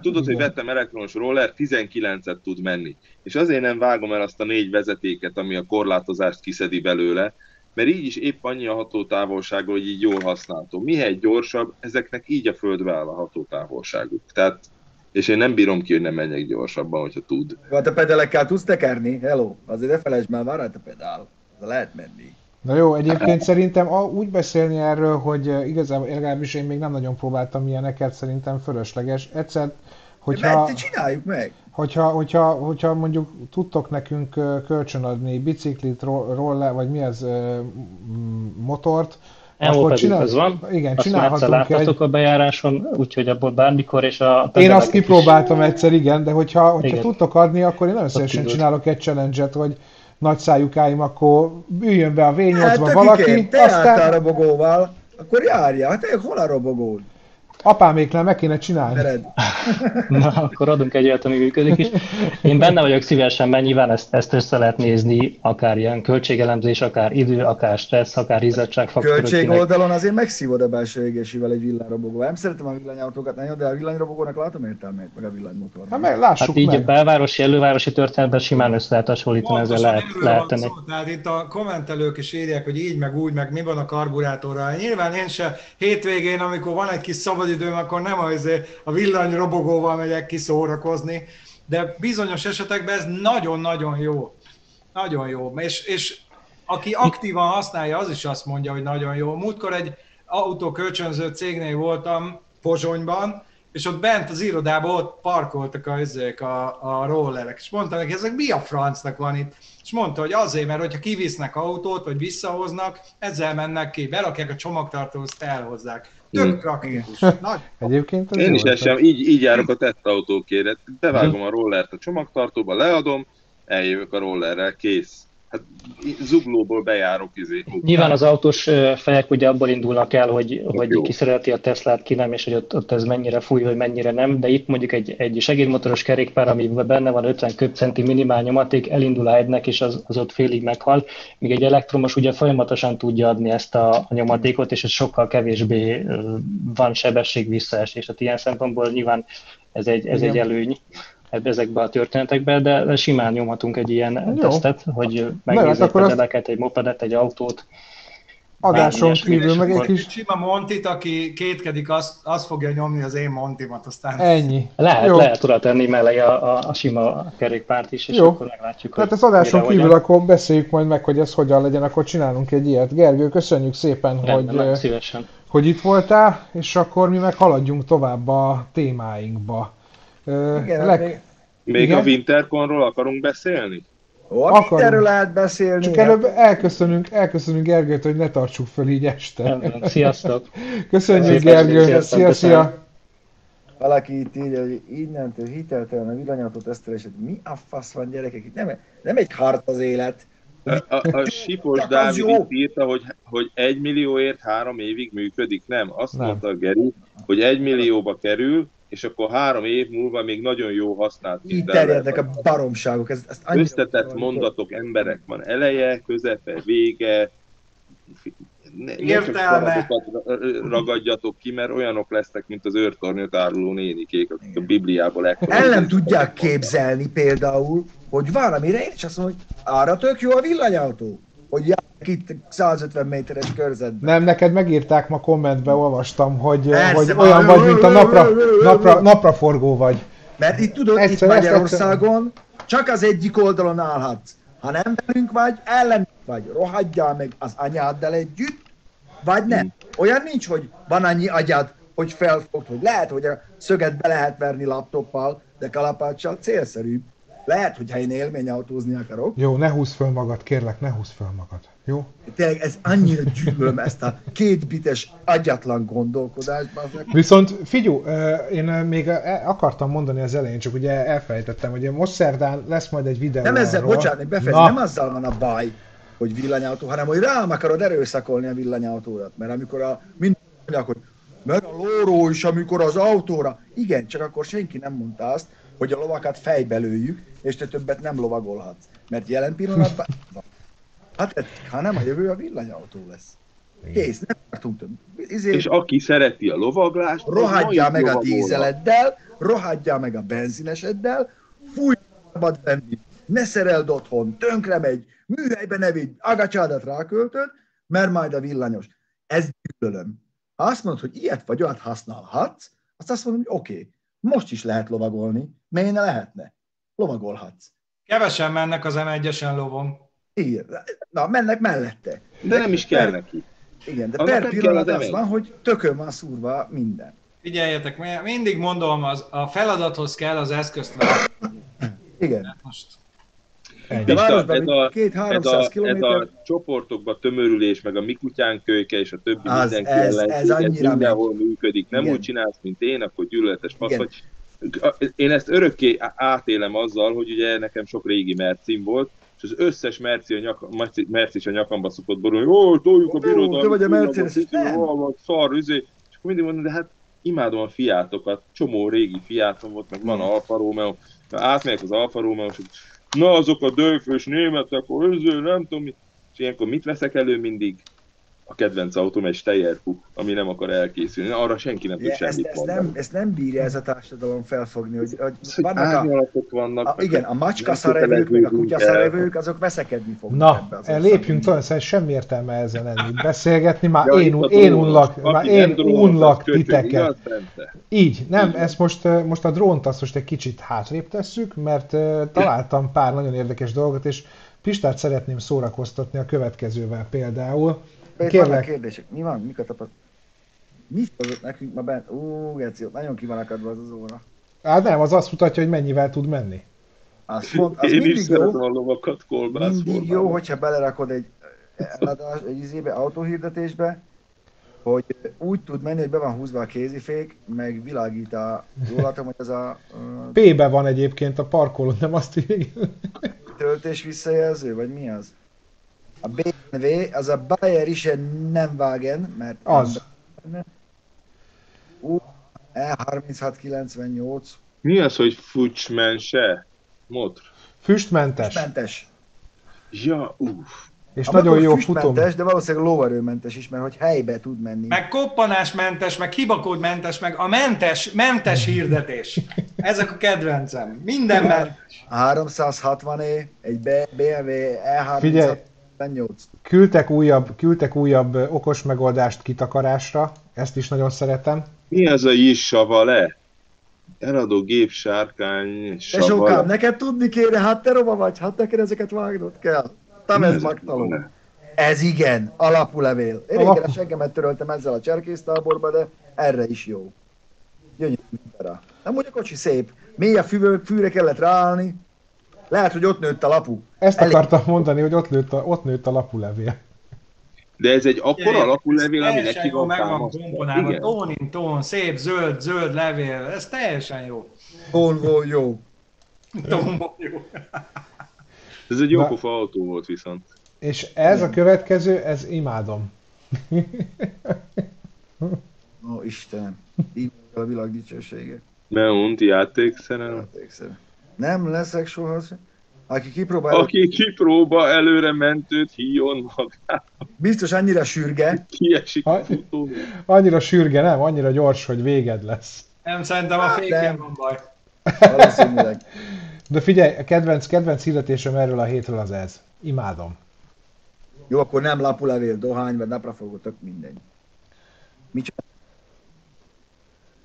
Tudod, hogy vettem elektronos roller, 19-et tud menni. És azért nem vágom el azt a négy vezetéket, ami a korlátozást kiszedi belőle, mert így is épp annyi a hatótávolság, hogy így jól használható. Mihez gyorsabb, ezeknek így a földbe áll a hatótávolságuk. Tehát, és én nem bírom ki, hogy nem menjek gyorsabban, hogyha tud. Hát a pedelekkel tudsz tekerni? Hello, azért ne felejtsd már, van a pedál. Lehet menni. Na jó, egyébként szerintem úgy beszélni erről, hogy eh, igazából legalábbis én még nem nagyon próbáltam ilyeneket, szerintem fölösleges. Egyszer, hogyha... De csináljuk meg! Hogyha, hogyha, hogyha mondjuk tudtok nekünk kölcsönadni biciklit, roller, vagy mi az, motort, akkor csinál... az van. Igen, azt csinálhatunk egy... a bejáráson, úgyhogy abból bármikor, és a... Én azt kipróbáltam is... egyszer, igen, de hogyha, hogyha tudtok adni, akkor én nagyon szívesen csinálok egy challenge-et, hogy nagy szájukáim, akkor üljön be a V8-ba Hát, valaki, te aztán... aztán robogóval, akkor járja. Hát hol a robogód? Apáméknál meg kéne csinálni. Mered. Na, akkor adunk egy olyat, ami működik is. Én benne vagyok szívesen, mert nyilván ezt, ezt össze lehet nézni, akár ilyen költségelemzés, akár idő, akár stressz, akár izzadságfaktorok. Költség oldalon azért megszívod a belső égésével egy villányrobogóval. Nem szeretem a villanyautókat nagyon, de a villanyrobogónak látom értelmét, meg a villanymotornak. Hát meg lássuk Hát így a meg. belvárosi, elővárosi történetben simán össze lehet hasonlítani, ezzel lehet, lehet tenni. szó, tehát itt a kommentelők is írják, hogy így, meg úgy, meg mi van a karburátorral. Nyilván én se hétvégén, amikor van egy kis szabadidőm, akkor nem a, izé- a villanyrobogóval megyek ki szórakozni, de bizonyos esetekben ez nagyon-nagyon jó. Nagyon jó. És, és aki aktívan használja, az is azt mondja, hogy nagyon jó. Múltkor egy autókölcsönző cégnél voltam Pozsonyban, és ott bent az irodában ott parkoltak a, a, a rollerek, és mondta neki, ezek mi a francnak van itt? És mondta, hogy azért, mert hogyha kivisznek autót, vagy visszahoznak, ezzel mennek ki, berakják a csomagtartóhoz, elhozzák. Tök Hmm. praktikus. Nagy, Egyébként ez Én is ötlet. ezt sem, így, így járok a tesztautókért. Bevágom a rollert a csomagtartóba, leadom, eljövök a rollerrel, kész. Hát zuglóból bejárok izé. Nyilván az autós fejek ugye abból indulnak el, hogy, hogy Jó. ki szereti a Teslát, ki nem, és hogy ott, ott ez mennyire fúj, hogy mennyire nem, de itt mondjuk egy, egy segédmotoros kerékpár, amiben benne van 50 köbcenti minimál nyomaték, elindul a egynek, és az, az ott félig meghal, míg egy elektromos ugye folyamatosan tudja adni ezt a, a nyomatékot, és ez sokkal kevésbé van sebesség visszaesés. Tehát ilyen szempontból nyilván ez egy, ez egy előny ezekben a történetekben, de, de simán nyomhatunk egy ilyen Jó. tesztet, hogy hát megnézzük akkor a azt- egy mopedet, egy autót, Adáson kívül meg egy kis... Sima Montit, aki kétkedik, azt, azt fogja nyomni az én Montimat, aztán Ennyi. Lehet, Jó. lehet oda tenni mellé a, a, a sima kerékpárt is, és Jó. akkor meglátjuk, Tehát az adáson kívül hogyan. akkor beszéljük majd meg, hogy ez hogyan legyen, akkor csinálunk egy ilyet. Gergő, köszönjük szépen, Rendben, hogy, szívesen. hogy itt voltál, és akkor mi meg haladjunk tovább a témáinkba. Igen, leg- még- Még Igen? a Winterconról akarunk beszélni? Ó, Akarunk. mindenről lehet beszélni. Csak hát előbb elköszönünk, elköszönünk Gergőt, hogy ne tartsuk föl így este. Sziasztok! Köszönjük Szép Gergő, estét, szia, szia! Valaki itt írja, hogy innentől hiteltelen a villanyautó tesztelés. Mi a fasz van gyerekek? Itt nem, nem egy hart az élet. A, a, a Sipos Dávid jó. itt írta, hogy, hogy egy millióért három évig működik. Nem, azt Nem. mondta a Geri, hogy egy millióba kerül, és akkor három év múlva még nagyon jó használt Így modellel terjednek a baromságok. Ez, ezt Összetett mondatok, emberek van eleje, közepe, vége. Ne, ne csak Értelme. ragadjatok ki, mert olyanok lesznek, mint az őrtornyot áruló nénikék, akik a Bibliából ekkora. El nem tudják képzelni például, hogy valamire én is azt mondom, hogy arra tök jó a villanyautó, hogy járnak itt 150 méteres körzetben. Nem, neked megírták ma kommentbe, olvastam, hogy, Persze, hogy olyan vagy, mint a napra, napra, napraforgó vagy. Mert itt tudod, Egyszer, itt Magyarországon csak az egyik oldalon állhatsz. Ha nem velünk vagy, ellen vagy. Rohadjál meg az anyáddal együtt, vagy nem. Olyan nincs, hogy van annyi agyad, hogy felfogd, hogy lehet, hogy a szöget be lehet verni laptoppal, de kalapáccsal célszerűbb. Lehet, hogyha én élményautózni akarok. Jó, ne húzz föl magad, kérlek, ne húzz föl magad. Jó? Tényleg ez annyira gyűlöm ezt a kétbites agyatlan gondolkodást. Viszont figyú, én még ö, akartam mondani az elején, csak ugye elfelejtettem, hogy most szerdán lesz majd egy videó Nem ezzel, arról. bocsánat, befejezem, nem azzal van a baj, hogy villanyautó, hanem hogy rám akarod erőszakolni a villanyautódat. Mert amikor a mind mondják, hogy mert a lóró is, amikor az autóra. Igen, csak akkor senki nem mondta azt, hogy a lovakat fejbe lőjük, és te többet nem lovagolhatsz. Mert jelen pillanatban hát ez, ha nem a jövő, a villanyautó lesz. Kész, nem tartunk több. Izé, És aki szereti a lovaglást, rohadjál meg a dízeleddel, rohadjál meg a benzineseddel, fúj szabad venni, ne szereld otthon, tönkre megy, műhelybe ne vigy, agacsádat ráköltöd, mert majd a villanyos. Ez gyűlölöm. Ha azt mondod, hogy ilyet vagy olyat használhatsz, azt azt mondom, hogy oké, okay, most is lehet lovagolni, miért ne lehetne? Lovagolhatsz. kevesen mennek az M1-esen lovon. Igen. Na, mennek mellette. De nem is kell neki. Igen, de Annak per pillanat az az M1. van, hogy tökön van szúrva minden. Figyeljetek, mi- mindig mondom, az, a feladathoz kell az eszközt váltani. Igen. Most Ennyi. De városban ez a- két Ez 300 a, ez kilométer. a csoportokba tömörülés, meg a mi kutyánk kölyke és a többi Az- mindenki ez- ellenség, ez annyira mindenhol működik. Nem Igen. úgy csinálsz, mint én, akkor gyűlöletes fasz vagy. Én ezt örökké átélem azzal, hogy ugye nekem sok régi mercim volt, és az összes merci a, nyaka, merci, merci a nyakamba szokott borulni, ó, toljuk a birodalmat, te vagy a Mercedes, szar, izé. És akkor mindig mondom, de hát imádom a fiátokat, csomó régi fiátom volt, meg van Alfa Romeo, átmegyek az Alfa Romeo, és na azok a döfös németek, hogy izé, nem tudom mi, és ilyenkor mit veszek elő mindig? A kedvenc autóm egy Steyr-Hu, ami nem akar elkészülni. Arra senki nem tud Ja, ezt, semmit ezt, mondani. nem, ezt nem bírja ez a társadalom felfogni, hogy, hogy Az, hogy vannak a, vannak. a, igen, a macska szarevők, meg a kutya szarevők, azok veszekedni fognak Na, ebbe az lépjünk szerintem semmi értelme ezen ennyit beszélgetni, már Ja, én, én unlak, már én unlak titeket. Így, nem, ezt most, most a drónt azt most egy kicsit hátrébb tesszük, mert találtam pár nagyon érdekes dolgot, és Pistát szeretném szórakoztatni a következővel például. Vannak Kérlek, kérdések. Mi van? Mik a tapasztalat? Mit hozott nekünk ma bent? Ú, Geci, nagyon ki van akadva az az óra. hát nem, az azt mutatja, hogy mennyivel tud menni. Azt mond, az Én is mindig szeretem jó, a lovakat kolbász mindig jó, hogyha belerakod egy eladás, egy izébe, autóhirdetésbe, hogy úgy tud menni, hogy be van húzva a kézifék, meg világít a, jól látom, hogy ez a ö, P-be van egyébként a parkoló, nem azt írja. töltés visszajelző, vagy mi az? A BMW, az a Bayerische nem Wagen, mert Az. Ú, E3698, Mi az, hogy fucsmense? Motr. Füstmentes, mentes. Ja, uff. és A nagyon motor jó füstmentes, futom. de valószínűleg lóerőmentes is, mert hogy helybe tud menni. Meg koppanásmentes, meg hibakódmentes, meg a mentes, mentes hirdetés. Ezek a kedvencem. Minden mentes. A 360E, egy B- BMW Figyelj. E358. Küldtek újabb, küldtek újabb okos megoldást kitakarásra, ezt is nagyon szeretem. Mi az a Jissava le? Eladó gép, sárkány, Tesókám, saval. neked tudni kéne, hát te roma vagy, hát neked ezeket vágnod kell. Tamez magtaló. Ez igen, alapulevél. Én régen Alapul- a seggemet töröltem ezzel a cserkésztáborba, de erre is jó. Gyönyörű rá. Nem úgy a kocsi szép. Mély a fűvő, fűre kellett ráállni. Lehet, hogy ott nőtt a lapu. Ezt Elég. akartam mondani, hogy ott nőtt a, ott nőtt a lapulevél. De ez egy akkora alapú levél, ami neki jó, van meg van támasztva. komponálva. Tónin tón, szép, zöld, zöld levél. Ez teljesen jó. Volvo jó. Tombo jó. Ez egy Na. jópofa autó volt viszont. És ez a következő, ez imádom. Ó, Istenem. Így a világ dicsősége. Meunt játékszerelem. Emlékszem. Nem leszek soha. Aki kipróbálja, Aki kipróba előre mentőt híjon magát, biztos annyira sürge, kiesik a futó. Annyira sürge, nem? Annyira gyors, hogy véged lesz. Nem, szerintem a Hát, féken van baj. valószínűleg. De figyelj, a kedvenc, kedvenc hirdetésem erről a hétről az ez. Imádom. Jó, akkor nem lapulevél, dohány, vagy naprafogó, tök mindegy. Micsoda?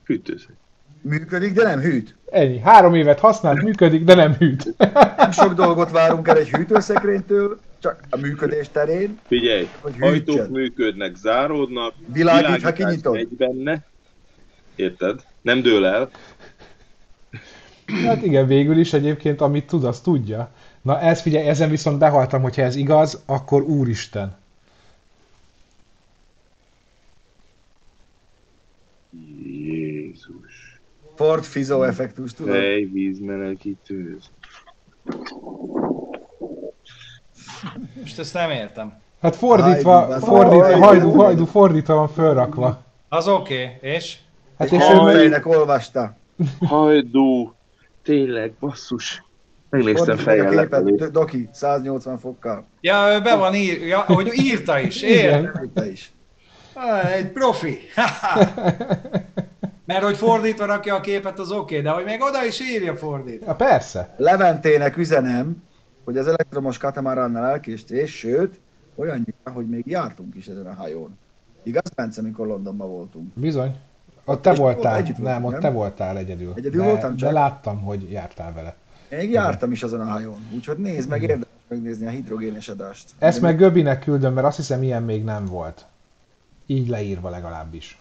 Hűtőszeg. Működik, de nem hűt. Ennyi. Három évet használt, működik, de nem hűt. Nem sok dolgot várunk el egy hűtőszekrénytől, csak a működés terén, Figyelj, Hogy ajtók hűtsön. működnek, záródnak, Világít, ha kinyitod. megy benne. Érted? Nem dől el. Hát igen, végül is egyébként, amit tud, az tudja. Na ez figyelj, ezen viszont behaltam, hogyha ez igaz, akkor úristen. Ford Fizo effektus, tudod? Fejvíz melegítő. Most ezt nem értem. Hát fordítva, Hajdu, fordítva, hajdu. hajdu, fordítva van fölrakva. Az oké, okay. és? Hát és halfejnek olvasta. Hajdú. Tényleg, basszus. Megnéztem fejjel Doki, 180 fokkal. Ja, ő be van ír, ja, hogy írta is, igen. Te is. Egy profi. Mert hogy fordítva rakja a képet, az oké, okay, de hogy még oda is írja fordít. Ja, persze. Leventének üzenem, hogy az elektromos katamaránnal elkéstés, sőt, olyan, hogy még jártunk is ezen a hajón. Igaz, Bence, mikor Londonban voltunk? Bizony. Ott te És voltál. együtt Nem, ott nem? te voltál egyedül. Egyedül de, voltam de csak? láttam, hogy jártál vele. Én még jártam is azon a hajón, úgyhogy nézd meg, érdemes megnézni a hidrogénes adást. Ezt meg Göbinek küldöm, mert azt hiszem ilyen még nem volt. Így leírva legalábbis.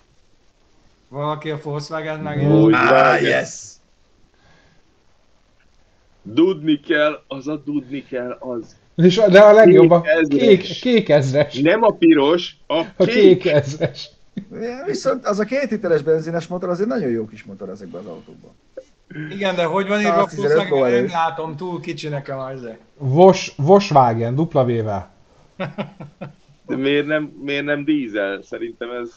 Valaki a Volkswagen meg Ó, Ah, yes! Dudni kell, az a dudni kell, az. És, a- de a legjobb a Kékezres. kék, kékezres. Nem a piros, a A kék. kékezres. Viszont az a két literes benzines motor azért nagyon jó kis motor ezekben az autókban. Igen, de hogy van írva 15 Nem látom, túl kicsi nekem az. Vos, Volkswagen, dupla vével. De miért nem, miért nem dízel? Szerintem ez...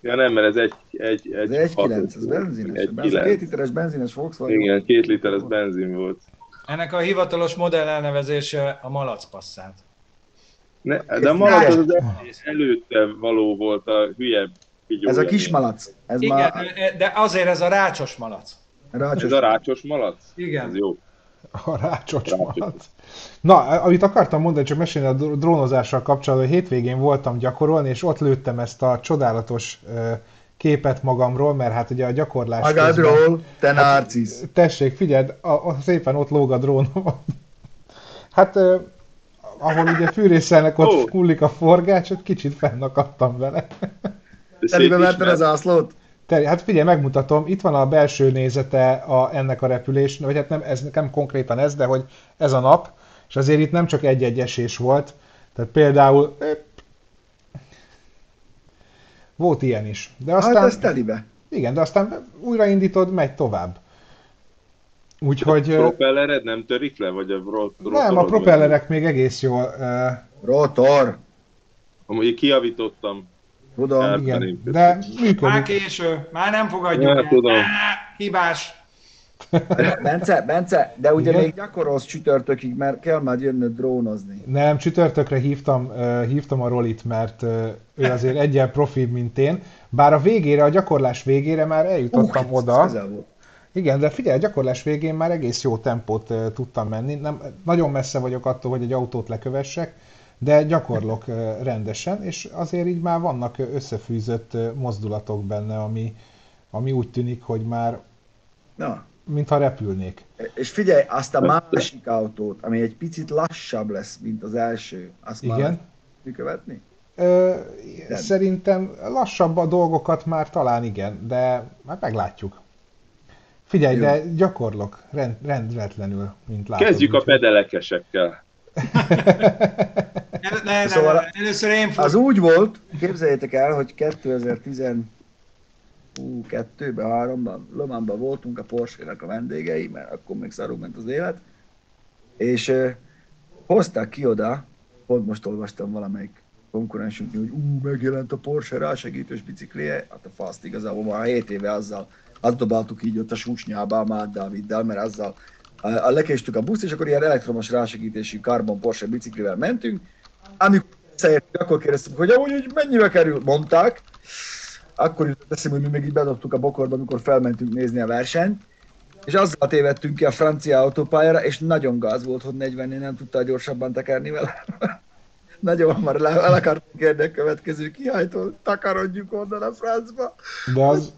Ja nem, mert ez egy... egy, egy ez 1.9, ez benzines. Egy benzin, két literes benzines Volkswagen. Igen, két literes benzin volt. Ennek a hivatalos modell elnevezése a malac passzát. Ne, de a malac az, az előtte való volt a hülye Ez a kis malac. Ez Igen, már... de azért ez a rácsos malac. Rácsos. Ez a rácsos malac? Igen. Ez jó. A malac. Na, amit akartam mondani, csak mesélni a drónozással kapcsolatban, hogy hétvégén voltam gyakorolni, és ott lőttem ezt a csodálatos képet magamról, mert hát ugye a gyakorlás Magadról, közben, te hát, Tessék, figyeld, a, a, szépen ott lóg a drón. hát eh, ahol ugye fűrészelnek, ott oh. kullik a forgács, ott kicsit fennakadtam vele. Telibe vetted az ászlót? Teri, hát figyelj, megmutatom, itt van a belső nézete a, ennek a repülésnek, vagy hát nem, ez nem konkrétan ez, de hogy ez a nap, és azért itt nem csak egy-egy esés volt, tehát például volt ilyen is. De aztán, hát ez telibe. Igen, de aztán újraindítod, megy tovább. Úgyhogy... A propellered nem törik le, vagy a rotor? Nem, a propellerek még egész jól... Uh... Rotor! Amúgy kiavítottam. Tudom, igen, de működik. Már késő, már nem fogadjuk ja, tudom. Hibás. Bence, Bence, de ugye Igen? még gyakorolsz csütörtökig, mert kell már jönnöd drónozni. Nem, csütörtökre hívtam, hívtam a Rolit, mert ő azért egyen profi, mint én. Bár a végére, a gyakorlás végére már eljutottam uh, oda. Igen, de figyelj, a gyakorlás végén már egész jó tempót tudtam menni. Nem, nagyon messze vagyok attól, hogy egy autót lekövessek, de gyakorlok rendesen, és azért így már vannak összefűzött mozdulatok benne, ami, ami úgy tűnik, hogy már Na mintha repülnék. És figyelj, azt a másik autót, ami egy picit lassabb lesz, mint az első, azt Igen. már követni? Ö, szerintem lassabb a dolgokat már talán igen, de már meglátjuk. Figyelj, Jó. de gyakorlok rend, rendretlenül, mint látod. Kezdjük a pedelekesekkel. Ne, ne, ne, szóval először én fog... Az úgy volt, képzeljétek el, hogy 2010 ú, kettőben, háromban, Lománban voltunk a porsche a vendégei, mert akkor még szarul ment az élet, és uh, hozták ki oda, pont most olvastam valamelyik konkurensünk, hogy ú, megjelent a Porsche rásegítős biciklie, hát a faszt igazából már 7 éve azzal, azt dobáltuk így ott a súcsnyába a Dáviddal, mert azzal a, lekéstük a buszt, és akkor ilyen elektromos rásegítésű Carbon Porsche biciklivel mentünk, amikor akkor kérdeztük, hogy amúgy hogy mennyibe kerül, mondták, akkor eszembe, hogy mi még így bedobtuk a bokorba, amikor felmentünk nézni a versenyt, és azzal tévedtünk ki a francia autópályára, és nagyon gáz volt, hogy 40 nem tudta gyorsabban tekerni vele. nagyon hamar el, el akartunk kérni a következő kihajtól, takarodjuk onnan a francba. De az,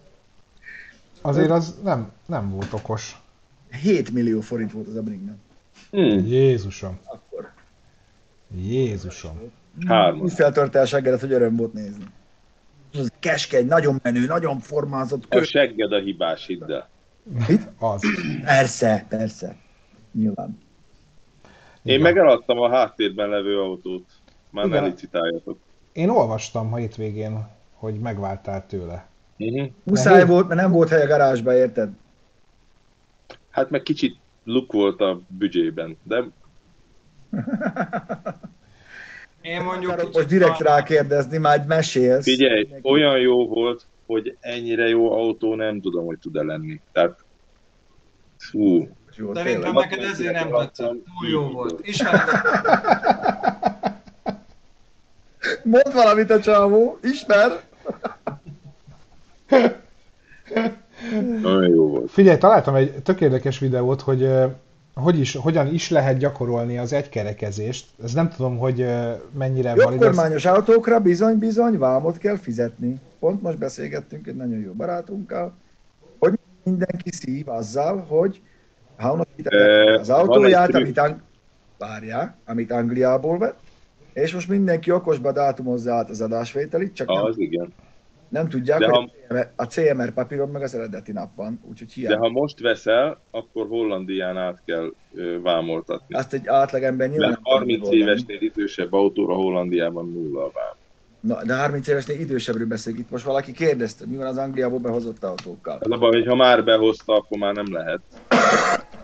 azért az nem, nem volt okos. 7 millió forint volt az a Brignan. Hmm. Jézusom. Akkor. Jézusom. Hármas. Úgy feltörte a seggedet, hogy öröm volt nézni az keskeny, nagyon menő, nagyon formázott. Kö... A segged a hibás, hidd el. Mit? Az. Persze, persze. Nyilván. Én Igen. megeladtam a háttérben levő autót. Már Igen. ne licitáljatok. Én olvastam hétvégén, hogy megváltál tőle. Uh-huh. Muszáj volt, mert nem volt hely a garázsba, érted? Hát meg kicsit luk volt a büdzsében, de Én mondjuk... most direkt rákérdezni, majd mesélsz. Figyelj, neki. olyan jó volt, hogy ennyire jó autó nem tudom, hogy tud-e lenni. Tehát, fú. Szerintem neked ezért nem tetszett. Túl jó volt. Ismered Mondd valamit a csávó, ismer! Nagyon jó volt. Figyelj, találtam egy tök érdekes videót, hogy hogy is, hogyan is lehet gyakorolni az egykerekezést. Ez nem tudom, hogy mennyire van. kormányos az... autókra bizony-bizony vámot kell fizetni. Pont most beszélgettünk egy nagyon jó barátunkkal, hogy mindenki szív azzal, hogy ha az autóját, amit, Ang- várjál, amit Angliából vett, és most mindenki okosba dátumozza át az adásvételit, csak az nem, igen. Nem tudják, De hogy ha... a CMR papíron meg az eredeti nap van, úgyhogy hiába. De ha most veszel, akkor Hollandián át kell ö, vámoltatni. Azt egy átlagember nyilván... Mert 30 évesnél idősebb autóra Hollandiában nulla a vám. Na, de 30 évesnél idősebbről beszélünk. Itt most valaki kérdezte, mi van az Angliából behozott autókkal. Az a baj, hogy ha már behozta, akkor már nem lehet.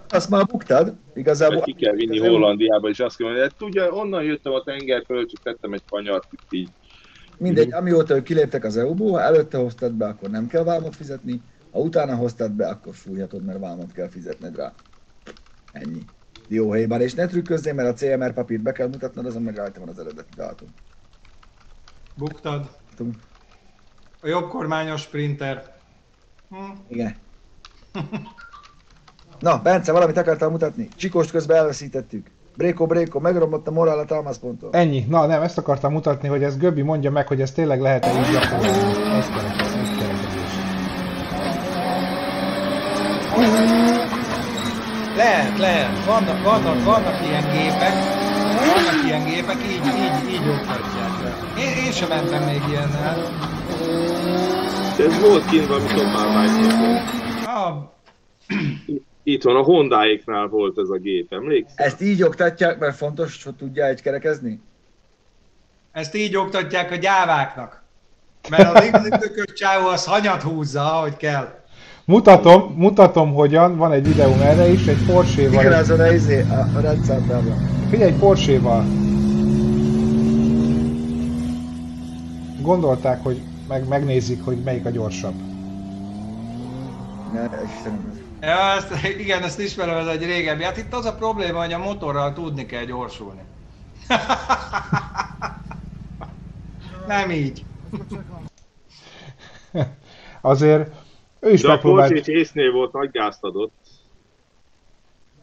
Azt már buktad, igazából. Ki kell vinni Hollandiába, és azt kell mondani, hogy tudja, onnan jöttem a tenger föl, csak tettem egy kanyart így. Mindegy, amióta ők kiléptek az EU-ból, ha előtte hoztad be, akkor nem kell vámot fizetni, ha utána hoztad be, akkor fújhatod, mert vámot kell fizetned rá. Ennyi. Dióhéjban, és ne trükközzél, mert a CMR papírt be kell mutatnod, azon meg rajta van az eredeti dátum. Buktad. A jobb kormányos printer. Hm. Igen. Na, Bence, valamit akartál mutatni? Csikost közben elveszítettük. Bréko, Bréko, megromlott a morál a támaszponttól. Ennyi. Na nem, ezt akartam mutatni, hogy ez Göbbi mondja meg, hogy ez tényleg lehet-e így gyakorolni. Ez kerekez, ez kerekezés. Lehet, lehet. Vannak, vannak, vannak ilyen gépek, vannak ilyen gépek, így, így, így oktatják le. Én, én sem mentem még ilyennel. Ez volt kint valami szobárvágynak. Ah, Itt van, a Hondáéknál volt ez a gép, emlékszel? Ezt így oktatják, mert fontos, hogy tudja egy kerekezni? ezt így oktatják a gyáváknak. Mert az igazi tökös csávó az hanyat húzza, ahogy kell. Mutatom, mutatom hogyan, van egy videóm erre is, egy Porsche-val. Igen, az a izé, a, a rendszertábla. figyelj, egy Porsche-val. Gondolták, hogy meg, megnézik, hogy melyik a gyorsabb. Ne, Istenem. Ja, ezt, igen, ezt ismerem, ez egy régebbi. Hát itt az a probléma, hogy a motorral tudni kell gyorsulni. Nem így. Azért ő is De a megpróbált. Észnél volt, nagy gázt adott.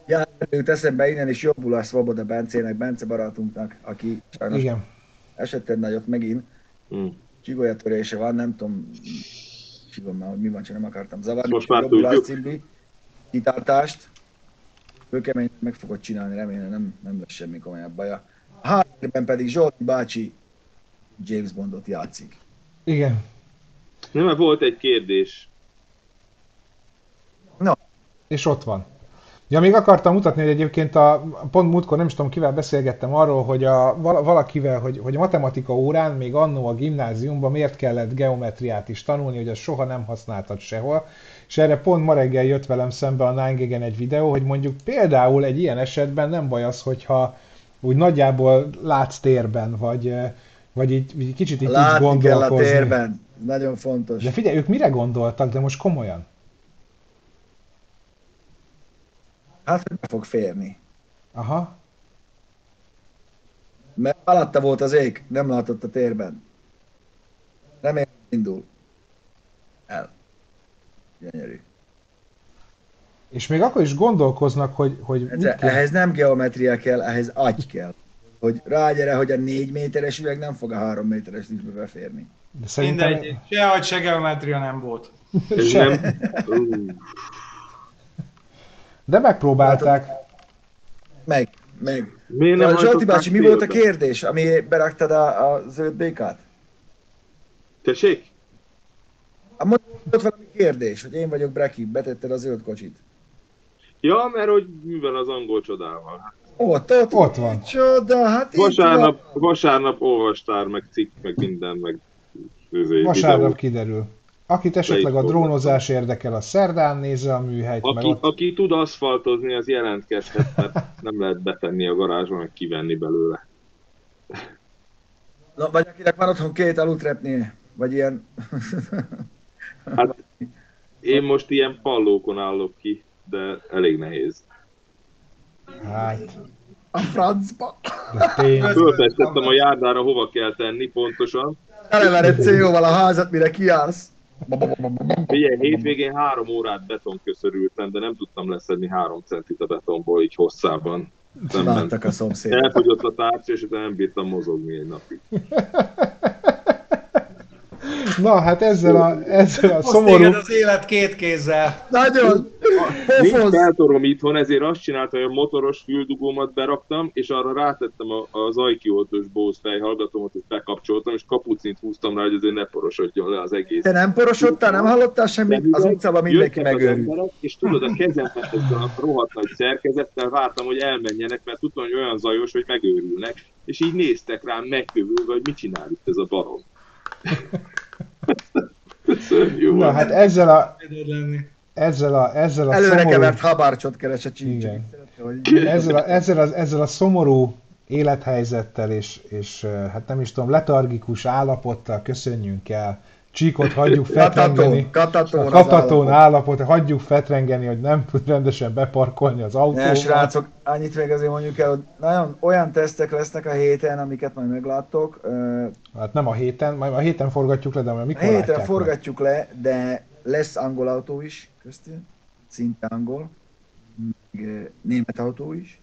Ja, jut eszembe innen is jobbul a Svoboda Bencének, Bence barátunknak, aki sajnos Igen. esett egy nagyot megint. Hm. Csigolya törése van, nem tudom, csigom már, hogy mi van, csak nem akartam zavarni. Most már Jobbulás tudjuk. cimbi, kitartást, kőkemény meg fogod csinálni, remélem nem, nem lesz semmi komolyabb baja. A háttérben pedig Zsolti bácsi James Bondot játszik. Igen. Nem, mert volt egy kérdés. És ott van. Ja, még akartam mutatni, hogy egyébként a, pont múltkor nem is tudom kivel beszélgettem arról, hogy a, vala- valakivel, hogy, hogy a matematika órán még annó a gimnáziumban miért kellett geometriát is tanulni, hogy azt soha nem használtad sehol. És erre pont ma reggel jött velem szembe a 9 egy videó, hogy mondjuk például egy ilyen esetben nem baj az, hogyha úgy nagyjából látsz térben, vagy, vagy így, így kicsit így tudsz Látni kell a gondolkozni. térben, nagyon fontos. De figyelj, ők mire gondoltak, de most komolyan? Hát, hogy be fog férni. Aha. Mert alatta volt az ég, nem látott a térben. Remélem indul. El. Gyönyörű. És még akkor is gondolkoznak, hogy, hogy Egyszer, kell. ehhez nem geometria kell, ehhez agy kell. Hogy rágyere, hogy a négy méteres üveg nem fog a három méteres is beférni. De szerintem Mindegy, sehogy se geometria nem volt. Ez Sem. nem... De megpróbálták. Meg, meg. Miért nem Na, Zsolti bácsi, mi volt a kérdés, ami beraktad a, a zöld békát? Tessék? A mondott valami kérdés, hogy én vagyok Breki, betetted a zöld kocsit. Ja, mert hogy művel az angol csodával. Hát Ott, ott, Ott van. Csoda, hát Vasárnap, vasárnap olvastár, meg cikk, meg minden, meg Vasárnap videó. kiderül. Akit esetleg a drónozás érdekel, a szerdán nézze a műhelyt, Aki, ott aki tud aszfaltozni, az jelentkezhet, mert nem lehet betenni a garázsba, meg kivenni belőle. Na, vagy akinek van otthon két alutrepnél, vagy ilyen... Hát én most ilyen pallókon állok ki, de elég nehéz. hát, a francba. Fölfestettem a járdára, hova kell tenni pontosan. Elevered CO-val a házat, mire kiállsz. Figyelj, hétvégén három órát betonköszörültem, de nem tudtam leszedni három centit a betonból így hosszában. Nem. Láttak a szomszédok. Elfogyott a tárcsa, és utána nem bírtam mozogni egy napig. Na, hát ezzel a, ezzel a Hozd szomorú, az élet két kézzel. Nagyon! Nincs feltorom itthon, ezért azt csináltam, hogy a motoros füldugómat beraktam, és arra rátettem a- az ajkioltós Bose fejhallgatómat, és bekapcsoltam, és kapucnit húztam rá, hogy azért ne porosodjon le az egész. Te nem porosodtál, nem hallottál semmit? Az utcában mindenki megőrült. és tudod, a kezemben ezzel a rohadt nagy szerkezettel vártam, hogy elmenjenek, mert tudtam, hogy olyan zajos, hogy megőrülnek, és így néztek rám megkövülve, hogy mit csinál itt ez a barom. Szörnyű Na hát ezzel a. ezzel a, ezzel a Előre szomorú, kevert habárcsot keres a Igen. csincsön. Hogy... ezzel a, ezzel, a, ezzel a szomorú élethelyzettel és, és hát nem is tudom, letargikus állapottal köszönjünk el. Csíkot hagyjuk fetrengeni. Katatón, katatón, az állapot, hagyjuk fetrengeni, hogy nem tud rendesen beparkolni az Ne, autóval. srácok, annyit még azért mondjuk el, hogy nagyon olyan tesztek lesznek a héten, amiket majd megláttok. Hát nem a héten, majd a héten forgatjuk le, de majd A mikor héten látják meg? forgatjuk le, de lesz angol autó is köztünk, szinte angol, meg német autó is,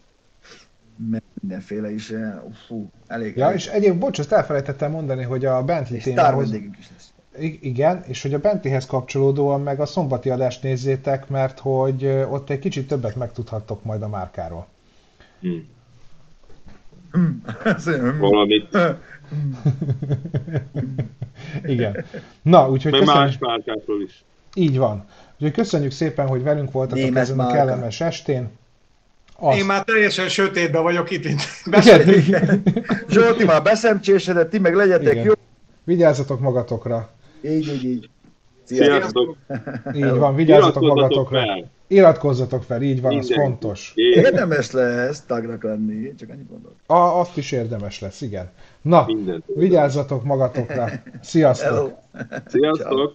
meg mindenféle is, ö, fú, elég. Ja, elég. és egyébként, bocs, azt elfelejtettem mondani, hogy a Bentley és témához, is lesz. Igen, és hogy a Bentleyhez kapcsolódóan meg a szombati adást nézzétek, mert hogy ott egy kicsit többet megtudhattok majd a márkáról. Hm. Azt mondja, hm. Valamit, Igen. Na, úgyhogy meg köszönjük, más márkákról is. így van. Úgyhogy köszönjük szépen, hogy velünk voltatok Német ezen a kellemes estén. Azt, Én már teljesen sötétben vagyok itt. Zsolti már beszemcsésedett, ti meg legyetek Igen. jó. vigyázzatok magatokra. Így, így, így. Sziasztok. Így van, vigyázzatok magatokra. fel! Iratkozzatok fel, így van, az Mindenki. fontos. Én Érdemes lesz tagnak lenni, csak annyit mondok. A, azt is érdemes lesz, igen. Na, mindent. vigyázzatok magatokra. Sziasztok! Hello. Sziasztok!